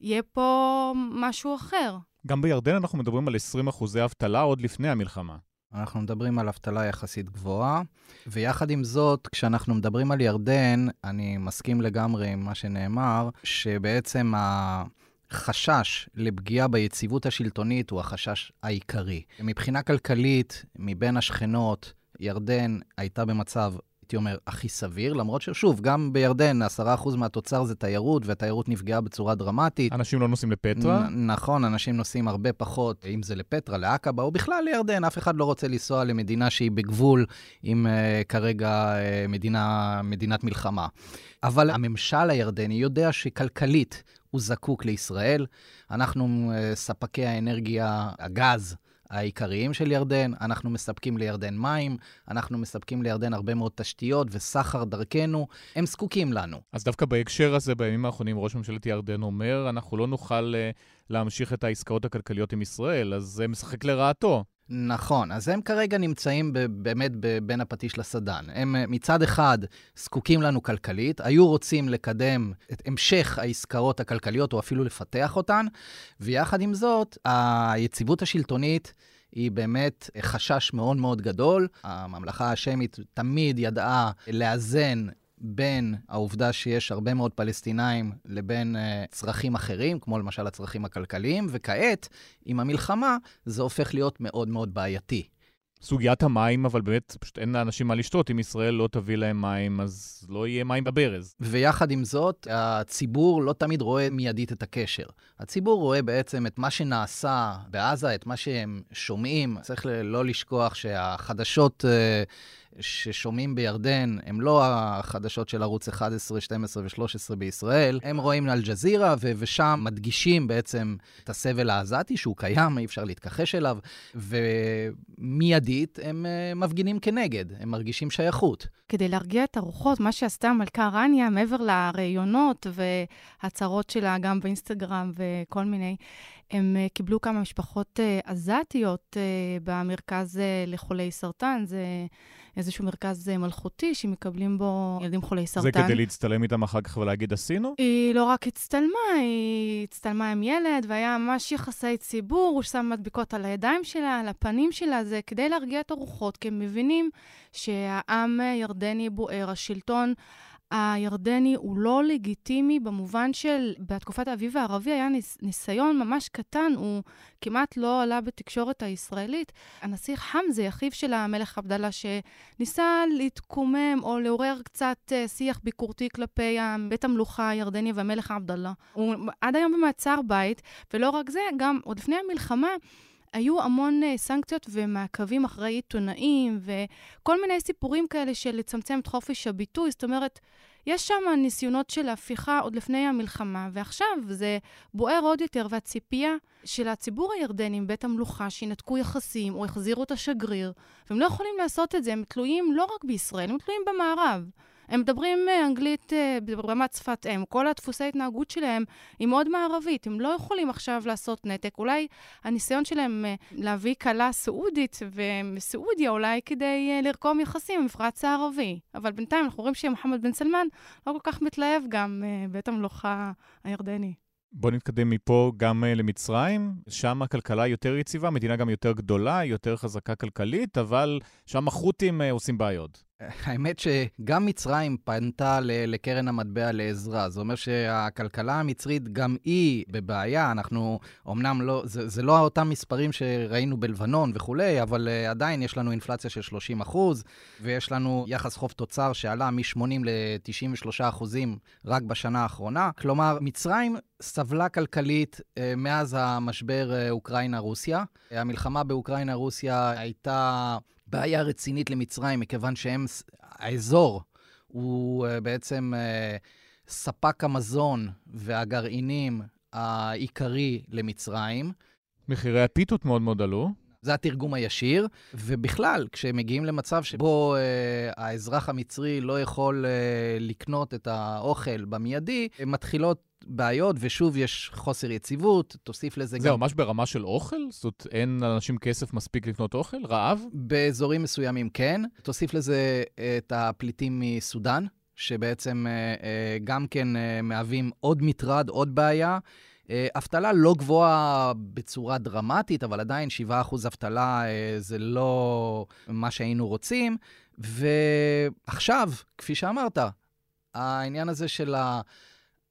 יהיה פה משהו אחר. גם בירדן אנחנו מדברים על 20 אחוזי אבטלה עוד לפני המלחמה. אנחנו מדברים על אבטלה יחסית גבוהה, ויחד עם זאת, כשאנחנו מדברים על ירדן, אני מסכים לגמרי עם מה שנאמר, שבעצם החשש לפגיעה ביציבות השלטונית הוא החשש העיקרי. מבחינה כלכלית, מבין השכנות, ירדן הייתה במצב הייתי אומר, הכי סביר, למרות ששוב, גם בירדן 10% מהתוצר זה תיירות, והתיירות נפגעה בצורה דרמטית. אנשים לא נוסעים לפטרה? נ- נכון, אנשים נוסעים הרבה פחות, אם זה לפטרה, לעקבה, או בכלל לירדן, אף אחד לא רוצה לנסוע למדינה שהיא בגבול עם uh, כרגע uh, מדינה, מדינת מלחמה. אבל הממשל הירדני יודע שכלכלית הוא זקוק לישראל. אנחנו uh, ספקי האנרגיה, הגז, העיקריים של ירדן, אנחנו מספקים לירדן מים, אנחנו מספקים לירדן הרבה מאוד תשתיות וסחר דרכנו, הם זקוקים לנו. אז דווקא בהקשר הזה, בימים האחרונים ראש ממשלת ירדן אומר, אנחנו לא נוכל uh, להמשיך את העסקאות הכלכליות עם ישראל, אז זה משחק לרעתו. נכון, אז הם כרגע נמצאים באמת בין הפטיש לסדן. הם אה, מצד אחד זקוקים לנו כלכלית, היו רוצים לקדם את המשך העסקאות הכלכליות או אפילו לפתח אותן, ויחד עם זאת, היציבות השלטונית היא באמת חשש מאוד מאוד גדול. הממלכה השמית תמיד ידעה לאזן בין העובדה שיש הרבה מאוד פלסטינאים לבין uh, צרכים אחרים, כמו למשל הצרכים הכלכליים, וכעת, עם המלחמה, זה הופך להיות מאוד מאוד בעייתי. סוגיית המים, אבל באמת פשוט אין לאנשים מה לשתות. אם ישראל לא תביא להם מים, אז לא יהיה מים בברז. ויחד עם זאת, הציבור לא תמיד רואה מיידית את הקשר. הציבור רואה בעצם את מה שנעשה בעזה, את מה שהם שומעים. צריך לא לשכוח שהחדשות... Uh, ששומעים בירדן הם לא החדשות של ערוץ 11, 12 ו-13 בישראל, הם רואים אל-ג'זירה, ו- ושם מדגישים בעצם את הסבל העזתי, שהוא קיים, אי אפשר להתכחש אליו, ומיידית הם uh, מפגינים כנגד, הם מרגישים שייכות. כדי להרגיע את הרוחות, מה שעשתה המלכה רניה, מעבר לראיונות והצהרות שלה גם באינסטגרם וכל מיני, הם uh, קיבלו כמה משפחות uh, עזתיות במרכז לחולי סרטן. זה איזשהו מרכז מלכותי שמקבלים בו ילדים חולי סרטן. זה כדי להצטלם איתם אחר כך ולהגיד עשינו? היא לא רק הצטלמה, היא הצטלמה עם ילד, והיה ממש יחסי ציבור, הוא שם מדביקות על הידיים שלה, על הפנים שלה, זה כדי להרגיע את הרוחות, כי הם מבינים שהעם ירדני בוער, השלטון... הירדני הוא לא לגיטימי במובן של, בתקופת האביב הערבי היה ניס, ניסיון ממש קטן, הוא כמעט לא עלה בתקשורת הישראלית. הנסיך חמזה, אחיו של המלך עבדאללה, שניסה להתקומם או לעורר קצת uh, שיח ביקורתי כלפי בית המלוכה הירדני והמלך עבדאללה. הוא עד היום במעצר בית, ולא רק זה, גם עוד לפני המלחמה, היו המון uh, סנקציות ומעקבים אחרי עיתונאים וכל מיני סיפורים כאלה של לצמצם את חופש הביטוי. זאת אומרת, יש שם ניסיונות של הפיכה עוד לפני המלחמה, ועכשיו זה בוער עוד יותר, והציפייה של הציבור הירדני, בית המלוכה, שינתקו יחסים או יחזירו את השגריר, והם לא יכולים לעשות את זה, הם תלויים לא רק בישראל, הם תלויים במערב. הם מדברים אה, אנגלית אה, ברמת שפת אם, כל הדפוסי ההתנהגות שלהם היא מאוד מערבית, הם לא יכולים עכשיו לעשות נתק. אולי הניסיון שלהם אה, להביא כלה סעודית ומסעודיה, אולי כדי לרקום יחסים עם המפרץ הערבי. אבל בינתיים אנחנו רואים שמוחמד בן סלמן לא כל כך מתלהב גם בית המלוכה הירדני. בואו נתקדם מפה גם למצרים. שם הכלכלה יותר יציבה, מדינה גם יותר גדולה, יותר חזקה כלכלית, אבל שם החות'ים עושים בעיות. האמת שגם מצרים פנתה לקרן המטבע לעזרה. זה אומר שהכלכלה המצרית גם היא בבעיה. אנחנו, אמנם לא, זה, זה לא אותם מספרים שראינו בלבנון וכולי, אבל uh, עדיין יש לנו אינפלציה של 30 אחוז, ויש לנו יחס חוב תוצר שעלה מ-80 ל-93 אחוזים רק בשנה האחרונה. כלומר, מצרים סבלה כלכלית uh, מאז המשבר uh, אוקראינה-רוסיה. המלחמה באוקראינה-רוסיה הייתה... בעיה רצינית למצרים, מכיוון שהם, האזור הוא uh, בעצם uh, ספק המזון והגרעינים העיקרי למצרים. מחירי הפיתות מאוד מאוד עלו. זה התרגום הישיר, ובכלל, כשמגיעים למצב שבו uh, האזרח המצרי לא יכול uh, לקנות את האוכל במיידי, מתחילות בעיות, ושוב יש חוסר יציבות, תוסיף לזה זה גם... זה ממש ברמה של אוכל? זאת אומרת, אין לאנשים כסף מספיק לקנות אוכל? רעב? באזורים מסוימים כן. תוסיף לזה את הפליטים מסודאן, שבעצם uh, uh, גם כן מהווים עוד מטרד, עוד בעיה. אבטלה לא גבוהה בצורה דרמטית, אבל עדיין 7% אבטלה זה לא מה שהיינו רוצים. ועכשיו, כפי שאמרת, העניין הזה של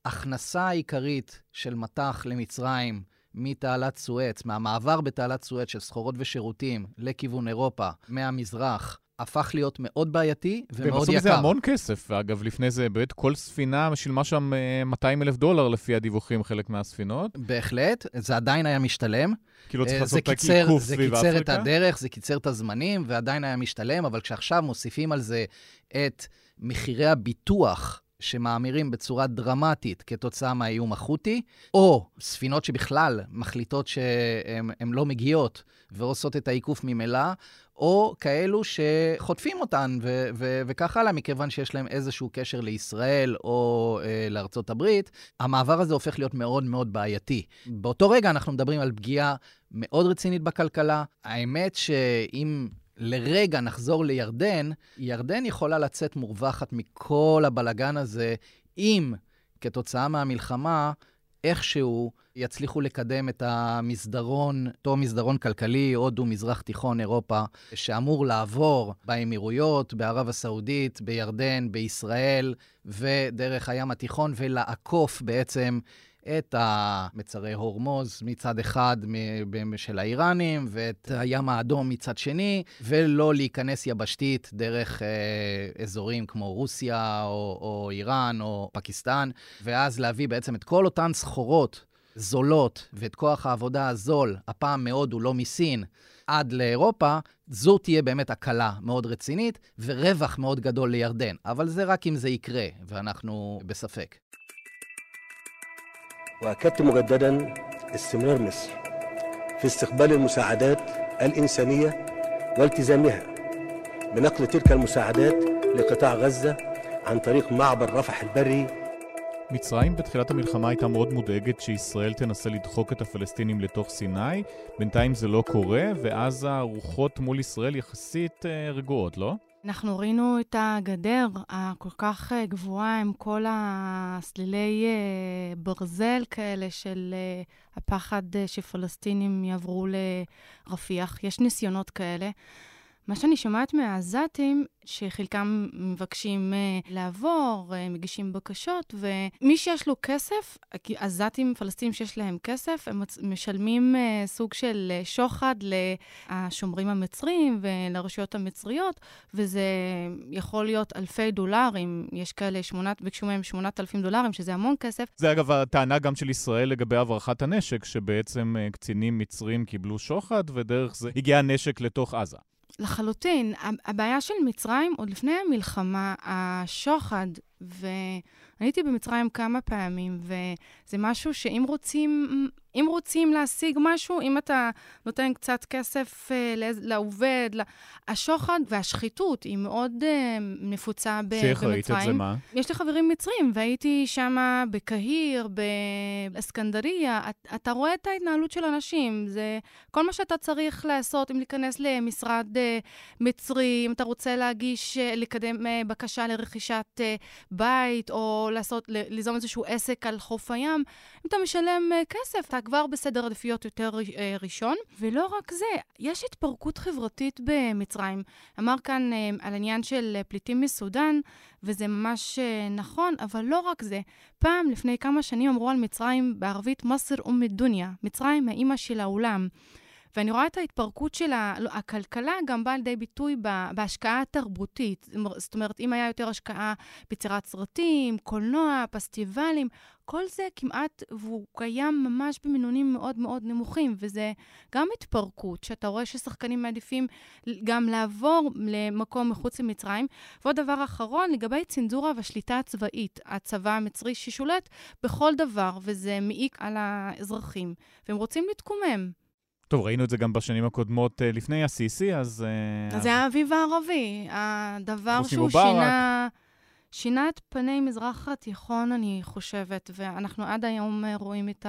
ההכנסה העיקרית של מטח למצרים מתעלת סואץ, מהמעבר בתעלת סואץ של סחורות ושירותים לכיוון אירופה, מהמזרח, הפך להיות מאוד בעייתי ומאוד יקר. והם עשו מזה המון כסף. אגב, לפני זה, באמת כל ספינה שילמה שם 200 אה, אלף דולר לפי הדיווחים, חלק מהספינות. בהחלט, זה עדיין היה משתלם. כאילו צריך אה, לעשות את העיקוף סביב אפריקה. זה קיצר את הדרך, זה קיצר את הזמנים, ועדיין היה משתלם, אבל כשעכשיו מוסיפים על זה את מחירי הביטוח, שמאמירים בצורה דרמטית כתוצאה מהאיום החות'י, או ספינות שבכלל מחליטות שהן לא מגיעות ועושות את העיקוף ממילא, או כאלו שחוטפים אותן ו- ו- וכך הלאה, מכיוון שיש להם איזשהו קשר לישראל או אה, לארצות הברית, המעבר הזה הופך להיות מאוד מאוד בעייתי. באותו רגע אנחנו מדברים על פגיעה מאוד רצינית בכלכלה. האמת שאם לרגע נחזור לירדן, ירדן יכולה לצאת מורווחת מכל הבלגן הזה, אם כתוצאה מהמלחמה, איכשהו יצליחו לקדם את המסדרון, אותו מסדרון כלכלי, הודו, מזרח תיכון, אירופה, שאמור לעבור באמירויות, בערב הסעודית, בירדן, בישראל, ודרך הים התיכון, ולעקוף בעצם את המצרי הורמוז מצד אחד של האיראנים, ואת הים האדום מצד שני, ולא להיכנס יבשתית דרך אה, אזורים כמו רוסיה, או, או איראן, או פקיסטן, ואז להביא בעצם את כל אותן סחורות זולות, ואת כוח העבודה הזול, הפעם מהודו, לא מסין, עד לאירופה, זו תהיה באמת הקלה מאוד רצינית, ורווח מאוד גדול לירדן. אבל זה רק אם זה יקרה, ואנחנו בספק. واكدت مجددا استمرار مصر في استقبال المساعدات الانسانيه والتزامها بنقل تلك المساعدات لقطاع غزه عن طريق معبر رفح البري מצרים בתחילת המלחמה הייתה מאוד מודאגת שישראל תנסה לדחוק את הפלסטינים לתוך סיני. בינתיים זה לא קורה, ואז הרוחות מול ישראל יחסית רגועות, לא? אנחנו ראינו את הגדר הכל כך אה, גבוהה עם כל הסלילי אה, ברזל כאלה של אה, הפחד שפלסטינים יעברו לרפיח. יש ניסיונות כאלה. מה שאני שומעת מהעזתים, שחלקם מבקשים uh, לעבור, uh, מגישים בקשות, ומי שיש לו כסף, עזתים פלסטינים שיש להם כסף, הם משלמים uh, סוג של uh, שוחד לשומרים המצרים ולרשויות המצריות, וזה יכול להיות אלפי דולרים. יש כאלה, שמונת, ביקשו מהם 8,000 דולרים, שזה המון כסף. זה אגב הטענה גם של ישראל לגבי הברחת הנשק, שבעצם uh, קצינים מצרים קיבלו שוחד, ודרך זה הגיע הנשק לתוך עזה. לחלוטין. הבעיה של מצרים, עוד לפני המלחמה, השוחד והייתי במצרים כמה פעמים, וזה משהו שאם רוצים, אם רוצים להשיג משהו, אם אתה נותן קצת כסף uh, לעובד, השוחד והשחיתות היא מאוד uh, נפוצה ב- במצרים. שאיך ראית את זה, מה? יש לי חברים מצרים, והייתי שם בקהיר, באסקנדריה. את, אתה רואה את ההתנהלות של אנשים. זה כל מה שאתה צריך לעשות, אם להיכנס למשרד uh, מצרי, אם אתה רוצה להגיש, uh, לקדם uh, בקשה לרכישת uh, בית, או לעשות, ליזום איזשהו עסק על חוף הים, אם אתה משלם uh, כסף, אתה כבר בסדר עדיפויות יותר uh, ראשון. ולא רק זה, יש התפרקות חברתית במצרים. אמר כאן uh, על עניין של פליטים מסודאן, וזה ממש נכון, אבל לא רק זה. פעם, לפני כמה שנים, אמרו על מצרים בערבית, מסר אום דוניה, מצרים האימא של העולם. ואני רואה את ההתפרקות של לא, הכלכלה גם באה לידי ביטוי בהשקעה התרבותית. זאת אומרת, אם היה יותר השקעה ביצירת סרטים, קולנוע, פסטיבלים, כל זה כמעט, והוא קיים ממש במינונים מאוד מאוד נמוכים, וזה גם התפרקות, שאתה רואה ששחקנים מעדיפים גם לעבור למקום מחוץ למצרים. ועוד דבר אחרון, לגבי צנזורה והשליטה הצבאית, הצבא המצרי ששולט בכל דבר, וזה מעיק על האזרחים, והם רוצים להתקומם. טוב, ראינו את זה גם בשנים הקודמות uh, לפני ה-CC, אז... Uh, אז זה האביב הערבי. הדבר שהוא שינה... שינה את פני מזרח התיכון, אני חושבת, ואנחנו עד היום אה, רואים את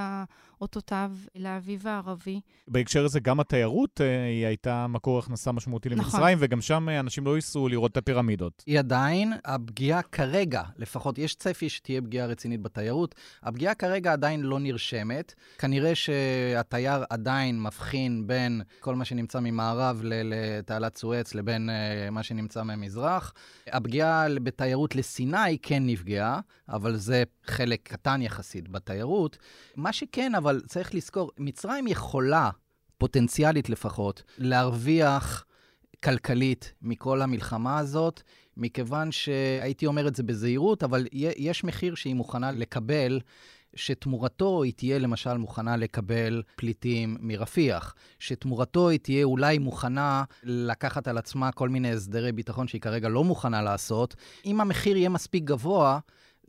אותותיו לאביב הערבי. בהקשר הזה, גם התיירות אה, היא הייתה מקור הכנסה משמעותי נכון. למצרים, וגם שם אה, אנשים לא ייסעו לראות את הפירמידות. היא עדיין, הפגיעה כרגע, לפחות יש צפי שתהיה פגיעה רצינית בתיירות, הפגיעה כרגע עדיין לא נרשמת. כנראה שהתייר עדיין מבחין בין כל מה שנמצא ממערב לתעלת סואץ לבין מה שנמצא ממזרח. הפגיעה בתיירות לסיני כן נפגעה, אבל זה חלק קטן יחסית בתיירות. מה שכן, אבל צריך לזכור, מצרים יכולה, פוטנציאלית לפחות, להרוויח כלכלית מכל המלחמה הזאת, מכיוון שהייתי אומר את זה בזהירות, אבל יש מחיר שהיא מוכנה לקבל. שתמורתו היא תהיה למשל מוכנה לקבל פליטים מרפיח, שתמורתו היא תהיה אולי מוכנה לקחת על עצמה כל מיני הסדרי ביטחון שהיא כרגע לא מוכנה לעשות. אם המחיר יהיה מספיק גבוה,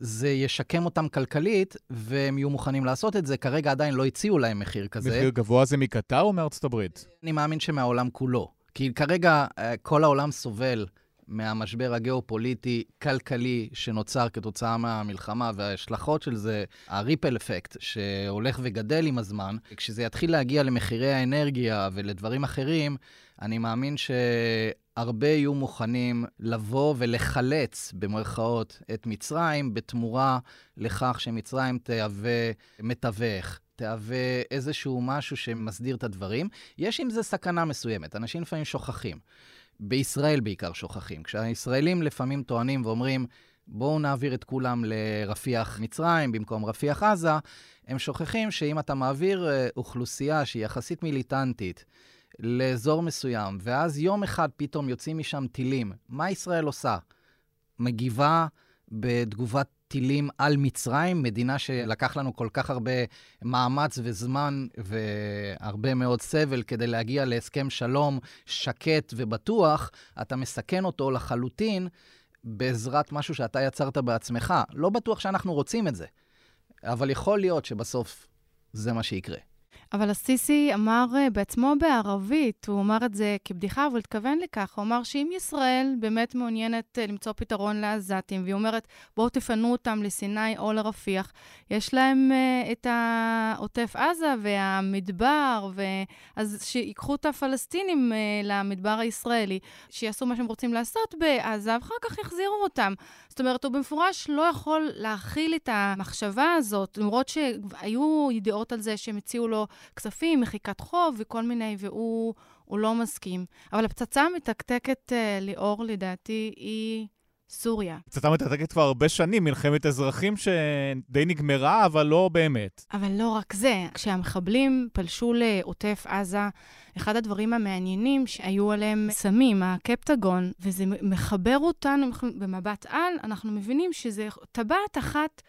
זה ישקם אותם כלכלית, והם יהיו מוכנים לעשות את זה. כרגע עדיין לא הציעו להם מחיר כזה. מחיר גבוה זה מקטר או מארצות הברית? אני מאמין שמהעולם כולו. כי כרגע אה, כל העולם סובל מהמשבר הגיאופוליטי-כלכלי שנוצר כתוצאה מהמלחמה וההשלכות של זה, הריפל אפקט, שהולך וגדל עם הזמן, כשזה יתחיל להגיע למחירי האנרגיה ולדברים אחרים, אני מאמין שהרבה יהיו מוכנים לבוא ולחלץ, במרכאות, את מצרים, בתמורה לכך שמצרים תהווה מתווך. תהווה איזשהו משהו שמסדיר את הדברים. יש עם זה סכנה מסוימת, אנשים לפעמים שוכחים. בישראל בעיקר שוכחים. כשהישראלים לפעמים טוענים ואומרים, בואו נעביר את כולם לרפיח מצרים במקום רפיח עזה, הם שוכחים שאם אתה מעביר אה, אוכלוסייה שהיא יחסית מיליטנטית לאזור מסוים, ואז יום אחד פתאום יוצאים משם טילים, מה ישראל עושה? מגיבה בתגובת טילים על מצרים, מדינה שלקח לנו כל כך הרבה מאמץ וזמן והרבה מאוד סבל כדי להגיע להסכם שלום שקט ובטוח, אתה מסכן אותו לחלוטין בעזרת משהו שאתה יצרת בעצמך. לא בטוח שאנחנו רוצים את זה, אבל יכול להיות שבסוף זה מה שיקרה. אבל הסיסי אמר uh, בעצמו בערבית, הוא אמר את זה כבדיחה, אבל התכוון לכך. הוא אמר שאם ישראל באמת מעוניינת uh, למצוא פתרון לעזתים, והיא אומרת, בואו תפנו אותם לסיני או לרפיח, יש להם uh, את העוטף עזה והמדבר, ו... אז שיקחו את הפלסטינים uh, למדבר הישראלי, שיעשו מה שהם רוצים לעשות בעזה, ואחר כך יחזירו אותם. זאת אומרת, הוא במפורש לא יכול להכיל את המחשבה הזאת, למרות שהיו ידיעות על זה שהם הציעו לו כספים, מחיקת חוב וכל מיני, והוא לא מסכים. אבל הפצצה המתקתקת, ליאור, לדעתי, היא... סוריה. פצצה מתקתקת כבר הרבה שנים, מלחמת אזרחים שדי נגמרה, אבל לא באמת. אבל לא רק זה, כשהמחבלים פלשו לעוטף עזה, אחד הדברים המעניינים שהיו עליהם סמים, הקפטגון, וזה מחבר אותנו במבט על, אנחנו מבינים שזה טבעת אחת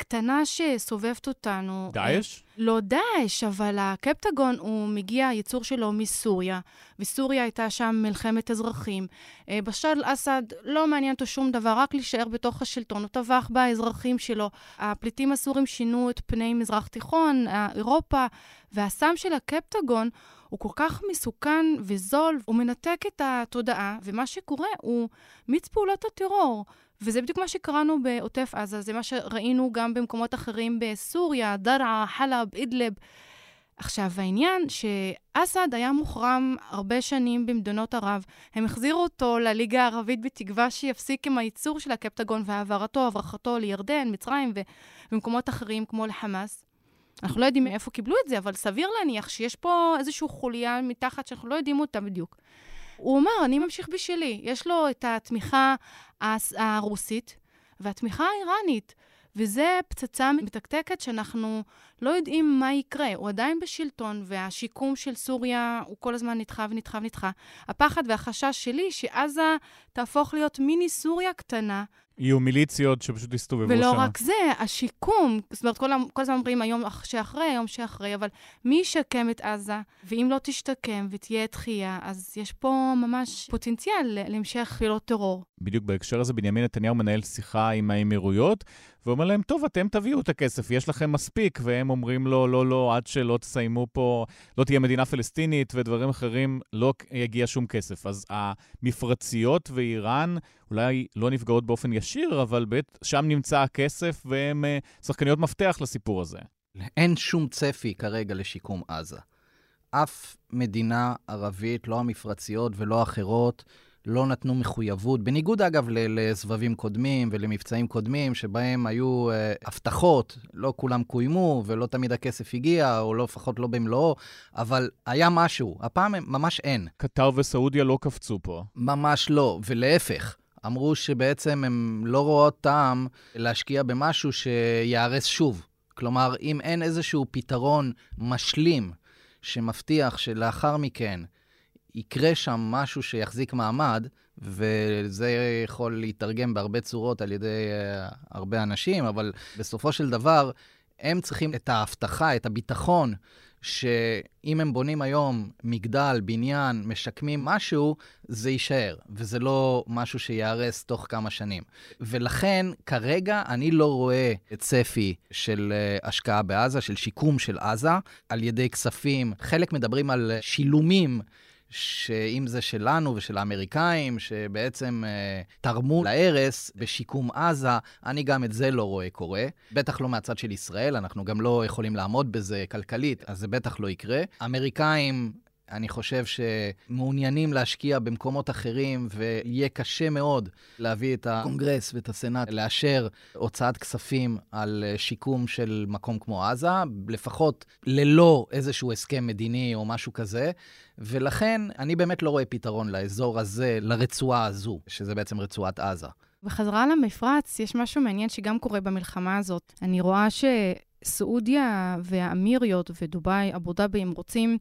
קטנה שסובבת אותנו. דאעש? לא דאעש, אבל הקפטגון הוא מגיע, הייצור שלו מסוריה, וסוריה הייתה שם מלחמת אזרחים. אה, בשאר אל-אסד לא מעניין אותו שום דבר, רק להישאר בתוך השלטון, הוא טבח באזרחים שלו. הפליטים הסורים שינו את פני מזרח תיכון, אירופה, והסם של הקפטגון הוא כל כך מסוכן וזול, הוא מנתק את התודעה, ומה שקורה הוא מיץ פעולות הטרור. וזה בדיוק מה שקראנו בעוטף עזה, זה מה שראינו גם במקומות אחרים בסוריה, דרעה, חלב, אידלב. עכשיו, העניין שאסד היה מוחרם הרבה שנים במדינות ערב. הם החזירו אותו לליגה הערבית בתקווה שיפסיק עם הייצור של הקפטגון והעברתו, הברחתו לירדן, מצרים ומקומות אחרים כמו לחמאס. אנחנו לא יודעים מאיפה קיבלו את זה, אבל סביר להניח שיש פה איזושהי חוליה מתחת שאנחנו לא יודעים אותה בדיוק. הוא אמר, אני ממשיך בשלי. יש לו את התמיכה הרוסית והתמיכה האיראנית, וזה פצצה מתקתקת שאנחנו לא יודעים מה יקרה. הוא עדיין בשלטון, והשיקום של סוריה הוא כל הזמן נדחה ונדחה ונדחה. הפחד והחשש שלי שעזה תהפוך להיות מיני סוריה קטנה, יהיו מיליציות שפשוט יסתובבו שם. ולא רק זה, השיקום, זאת אומרת, כל, כל הזמן אומרים היום שאחרי, היום שאחרי, אבל מי ישקם את עזה? ואם לא תשתקם ותהיה דחייה, אז יש פה ממש פוטנציאל להמשך פעילות טרור. בדיוק בהקשר הזה, בנימין נתניהו מנהל שיחה עם האמירויות, ואומר להם, טוב, אתם תביאו את הכסף, יש לכם מספיק, והם אומרים לו, לא, לא, עד שלא תסיימו פה, לא תהיה מדינה פלסטינית ודברים אחרים, לא יגיע שום כסף. אז המפרציות ואיראן אולי לא נפגעות באופן ישיר, אבל בית, שם נמצא הכסף, והם uh, שחקניות מפתח לסיפור הזה. אין שום צפי כרגע לשיקום עזה. אף מדינה ערבית, לא המפרציות ולא אחרות, לא נתנו מחויבות, בניגוד אגב לסבבים קודמים ולמבצעים קודמים, שבהם היו uh, הבטחות, לא כולם קוימו ולא תמיד הכסף הגיע, או לא, לפחות לא במלואו, אבל היה משהו. הפעם ממש אין. קטר וסעודיה לא קפצו פה. ממש לא, ולהפך. אמרו שבעצם הם לא רואות טעם להשקיע במשהו שיהרס שוב. כלומר, אם אין איזשהו פתרון משלים שמבטיח שלאחר מכן יקרה שם משהו שיחזיק מעמד, וזה יכול להתרגם בהרבה צורות על ידי uh, הרבה אנשים, אבל בסופו של דבר, הם צריכים את ההבטחה, את הביטחון, שאם הם בונים היום מגדל, בניין, משקמים משהו, זה יישאר, וזה לא משהו שייהרס תוך כמה שנים. ולכן, כרגע אני לא רואה צפי של uh, השקעה בעזה, של שיקום של עזה, על ידי כספים. חלק מדברים על שילומים. שאם זה שלנו ושל האמריקאים, שבעצם אה, תרמו להרס בשיקום עזה, אני גם את זה לא רואה קורה. בטח לא מהצד של ישראל, אנחנו גם לא יכולים לעמוד בזה כלכלית, אז זה בטח לא יקרה. האמריקאים אני חושב שמעוניינים להשקיע במקומות אחרים, ויהיה קשה מאוד להביא את הקונגרס ואת הסנאט לאשר הוצאת כספים על שיקום של מקום כמו עזה, לפחות ללא איזשהו הסכם מדיני או משהו כזה. ולכן אני באמת לא רואה פתרון לאזור הזה, לרצועה הזו, שזה בעצם רצועת עזה. בחזרה למפרץ, יש משהו מעניין שגם קורה במלחמה הזאת. אני רואה שסעודיה והאמיריות ודובאי, אבו דאבי, הם רוצים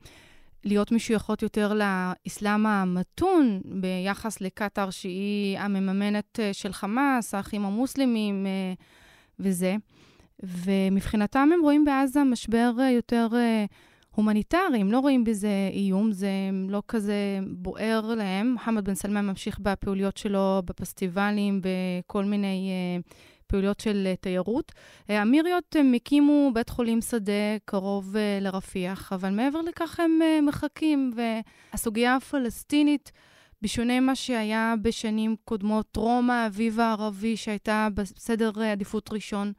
להיות משויכות יותר לאסלאם המתון ביחס לקטאר, שהיא המממנת אה, של חמאס, האחים המוסלמים אה, וזה. ומבחינתם הם רואים בעזה משבר אה, יותר הומניטרי, הם לא רואים בזה איום, זה לא כזה בוער להם. מוחמד בן סלמן ממשיך בפעוליות שלו בפסטיבלים, בכל מיני פעילויות של אה, תיירות. המיריות הם הקימו בית חולים שדה קרוב אה, לרפיח, אבל מעבר לכך הם אה, מחכים, והסוגיה הפלסטינית, בשונה ממה שהיה בשנים קודמות, טרום האביב הערבי שהייתה בסדר עדיפות ראשון,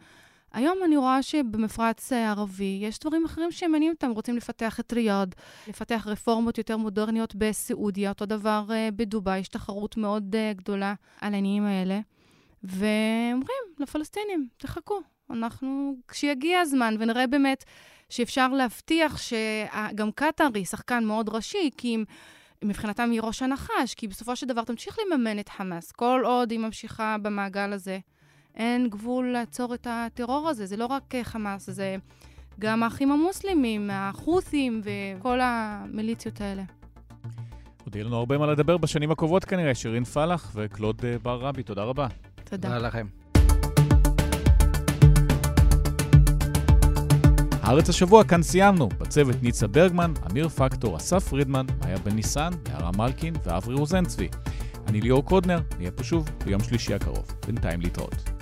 היום אני רואה שבמפרץ הערבי יש דברים אחרים שמעניינים אותם, רוצים לפתח את ריאד, לפתח רפורמות יותר מודרניות בסעודיה, אותו דבר בדובאי, יש תחרות מאוד גדולה על העניינים האלה. ואומרים לפלסטינים, תחכו, אנחנו, כשיגיע הזמן ונראה באמת שאפשר להבטיח שגם קטאר היא שחקן מאוד ראשי, כי אם... מבחינתם היא ראש הנחש, כי בסופו של דבר תמשיך לממן את חמאס. כל עוד היא ממשיכה במעגל הזה, אין גבול לעצור את הטרור הזה. זה לא רק חמאס, זה גם האחים המוסלמים, החות'ים וכל המיליציות האלה. עוד יהיה לנו הרבה מה לדבר בשנים הקרובות כנראה. שירין פלח וקלוד בר רבי, תודה רבה. תודה. תודה לכם. הארץ השבוע, כאן סיימנו. בצוות ניצה ברגמן, אמיר פקטור, אסף פרידמן, מאיה בן ניסן, יערה מלקין ואברי רוזנצבי. אני ליאור קודנר, נהיה פה שוב ביום שלישי הקרוב. בינתיים להתראות.